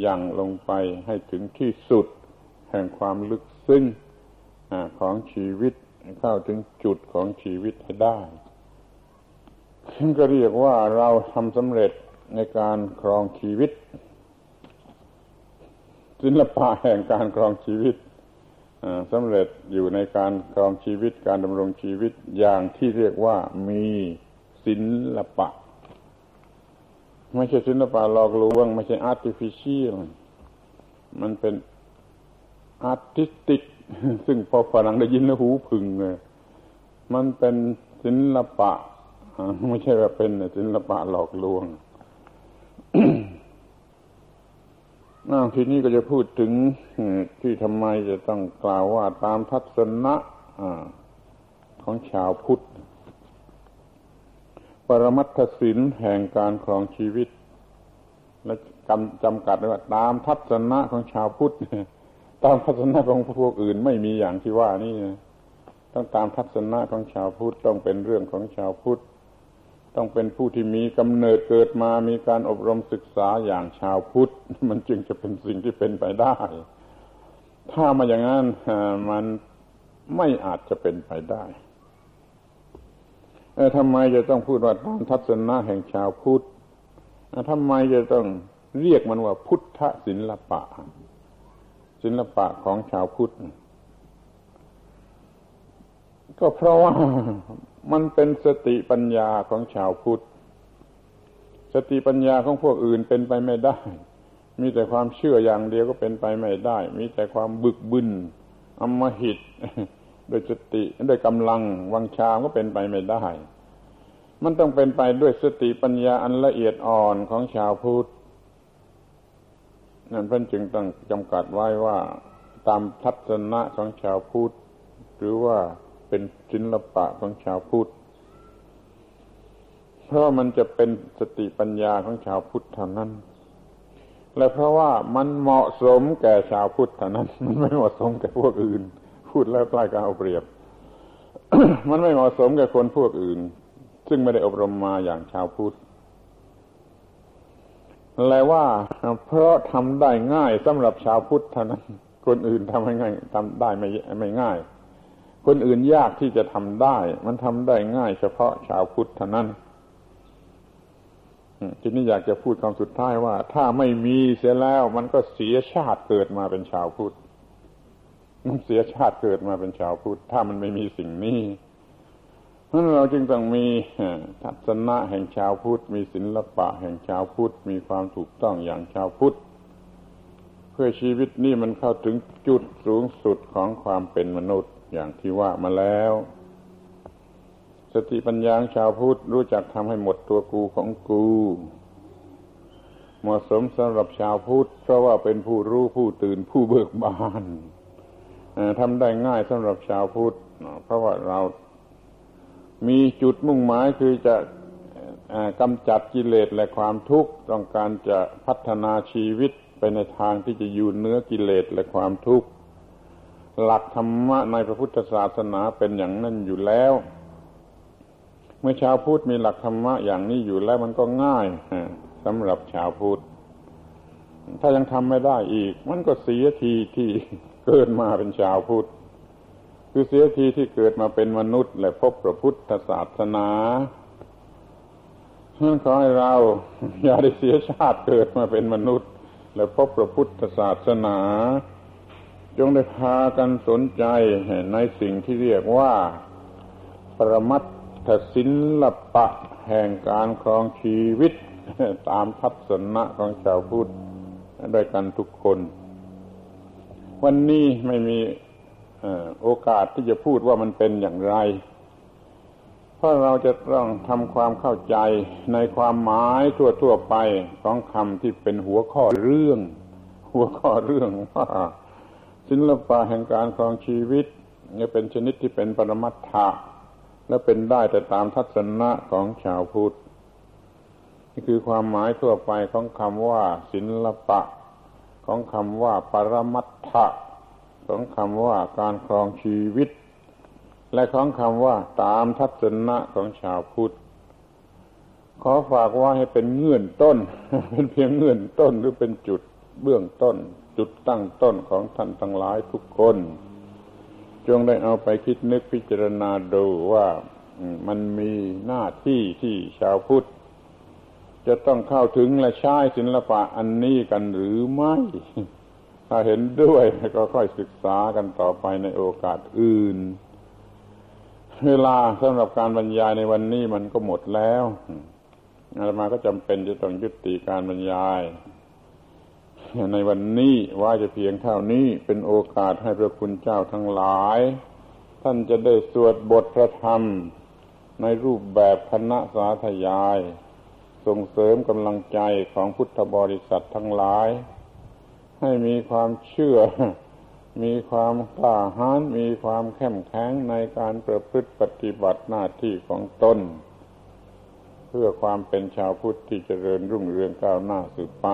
อย่างลงไปให้ถึงที่สุด แห่งความลึกซึ้งของชีวิตเข้าถึงจุดของชีวิตให้ได้ก็เรียกว่าเราทำสำเร็จในการครองชีวิตศิลปะแห่งการครองชีวิต สำเร็จอยู่ในการครองชีวิตการดำรงชีวิตอย่างที่เรียกว่ามีศิลปะ ไม่ใช่ศิลปะหลอกลวง ไม่ใช่ artificial มันเป็นอาร์ติสติกซึ่งพอฝรั่งได้ยินแล้วหูพึงเลยมันเป็นศิลปะ ไม่ใช่ว่าเป็นศิลปะหลอกลวง ทีนี้ก็จะพูดถึงที่ทำไมจะต้องกล่าวว่าตามทัศนะของชาวพุทธ ปรมัตถศิลแห่งการครองชีวิต และจำกัดว่าตามทัศนะของชาวพุทธ ตามทัศนะของพวกอื่นไม่มีอย่างที่ว่านี่ต้องตามทัศนะของชาวพุทธต้องเป็นเรื่องของชาวพุทธ ต้องเป็นผู้ที่มีกำเนิดเกิดมามีการอบรมศึกษาอย่างชาวพุทธ มันจึงจะเป็นสิ่งที่เป็นไปได้ ถ้ามาอย่างนั้นมันไม่อาจจะเป็นไปได้ทำไมจะต้องพูดว่าตามทัศนะแห่งชาวพุทธทำไมจะต้องเรียกมันว่าพุทธศิลปะ ศิลปะของชาวพุทธ ก็เพราะว่า มันเป็นสติปัญญาของชาวพุทธ สติปัญญาของพวกอื่นเป็นไปไม่ได้ มีแต่ความเชื่ออย่างเดียวก็เป็นไปไม่ได้ มีแต่ความบึกบึนอมหิตโดยสติโดยกำลังวังชาก็เป็นไปไม่ได้ มันต้องเป็นไปด้วยสติปัญญาอันละเอียดอ่อนของชาวพุทธนั่นเพิ่นจึงต้องจำกัดไว้ว่า ตามทัศนะของชาวพุทธหรือว่า เป็นศิลปะของชาวพุทธเพราะมันจะเป็นสติปัญญาของชาวพุทธเท่านั้น และเพราะว่ามันเหมาะสมแก่ชาวพุทธเท่านั้น มันไม่เหมาะสมแก่พวกอื่น พูดแล้วใกล้การเอาเปรียบ มันไม่เหมาะสมแก่คนพวกอื่น ซึ่งไม่ได้อบรมมาอย่างชาวพุทธแปลว่า เพราะทำได้ง่ายสำหรับชาวพุทธเท่านั้น คนอื่นทำให้ง่ายทำได้ไม่ไม่ง่าย คนอื่นยากที่จะทำได้ มันทำได้ง่ายเฉพาะชาวพุทธเท่านั้นทีนี้อยากจะพูดคำสุดท้ายว่า ถ้าไม่มีเสียแล้ว มันก็เสียชาติเกิดมาเป็นชาวพุทธมันเสียชาติเกิดมาเป็นชาวพุทธถ้ามันไม่มีสิ่งนี้นั้นเราจึงต้องมีทัศนะแห่งชาวพุทธมีศิลปะแห่งชาวพุทธมีความถูกต้องอย่างชาวพุทธเพื่อชีวิตนี้มันเข้าถึงจุดสูงสุดของความเป็นมนุษย์ อย่างที่ว่ามาแล้ว สติปัญญาชาวพุทธรู้จักทำให้หมดตัวกูของกูเหมาะสมสำหรับชาวพุทธเพราะว่าเป็นผู้รู้ผู้ตื่นผู้เบิกบานทำได้ง่ายสำหรับชาวพุทธเพราะว่าเรามีจุดมุ่งหมายคือจะกำจัดกิเลสและความทุกข์ต้องการจะพัฒนาชีวิตไปในทางที่จะอยู่เนื้อกิเลสและความทุกข์ หลักธรรมะในพระพุทธศาสนาเป็นอย่างนั้นอยู่แล้ว เมื่อชาวพุทธมีหลักธรรมะอย่างนี้อยู่แล้วมันก็ง่ายสำหรับชาวพุทธถ้ายังทำไม่ได้อีก มันก็เสียทีที่เกิดมาเป็นชาวพุทธคือเสียทีที่เกิดมาเป็นมนุษย์ และพบพระพุทธศาสนาขอให้เรา อย่าได้เสียชาติเกิดมาเป็นมนุษย์ และพบพระพุทธศาสนา จงได้พากันสนใจในสิ่งที่เรียกว่า ปรมัตถศิลปะแห่งการครองชีวิต ตามทัศนะของชาวพุทธด้วยกันทุกคน วันนี้ไม่มีโอกาสที่จะพูดว่ามันเป็นอย่างไร เพราะเราจะต้องทำความเข้าใจในความหมายทั่วๆไปของคำที่เป็นหัวข้อเรื่อง หัวข้อเรื่องว่า ศิลปะแห่งการครองชีวิตเนี่ยเป็นชนิดที่เป็นปรมัตถะและเป็นได้แต่ตามทัศนะของชาวพุทธนี่คือความหมายทั่วไปของคำว่า ศิลปะ ของคำว่า ปรมัตถะของคำว่าการครองชีวิต และของคำว่าตามทัศนะของชาวพุทธขอฝากว่าให้เป็นเงื่อนต้น เป็นเพียงเงื่อนต้นหรือเป็นจุดเบื้องต้น จุดตั้งต้นของท่านทั้งหลายทุกคน จงได้เอาไปคิดนึกพิจารณาดูว่ามันมีหน้าที่ที่ชาวพุทธ จะต้องเข้าถึงและใช้ศิลปะอันนี้กันหรือไม่ ถ้าเห็นด้วยก็ค่อยศึกษากันต่อไปในโอกาสอื่น เวลาสำหรับการบรรยายในวันนี้มันก็หมดแล้วอาตมาก็จำเป็นจะต้องยุติการบรรยาย ในวันนี้ว่าจะเพียงเท่านี้เป็นโอกาสให้พระคุณเจ้าทั้งหลาย ท่านจะได้สวดบทพระธรรม ในรูปแบบคณะสาธยาย ส่งเสริมกำลังใจของพุทธบริษัททั้งหลาย ให้มีความเชื่อ มีความกล้าหาญมีความเข้มแข็งในการประพฤติปฏิบัติหน้าที่ของตนเพื่อความเป็นชาวพุทธที่เจริญรุ่งเรืองก้าวหน้าสืบไป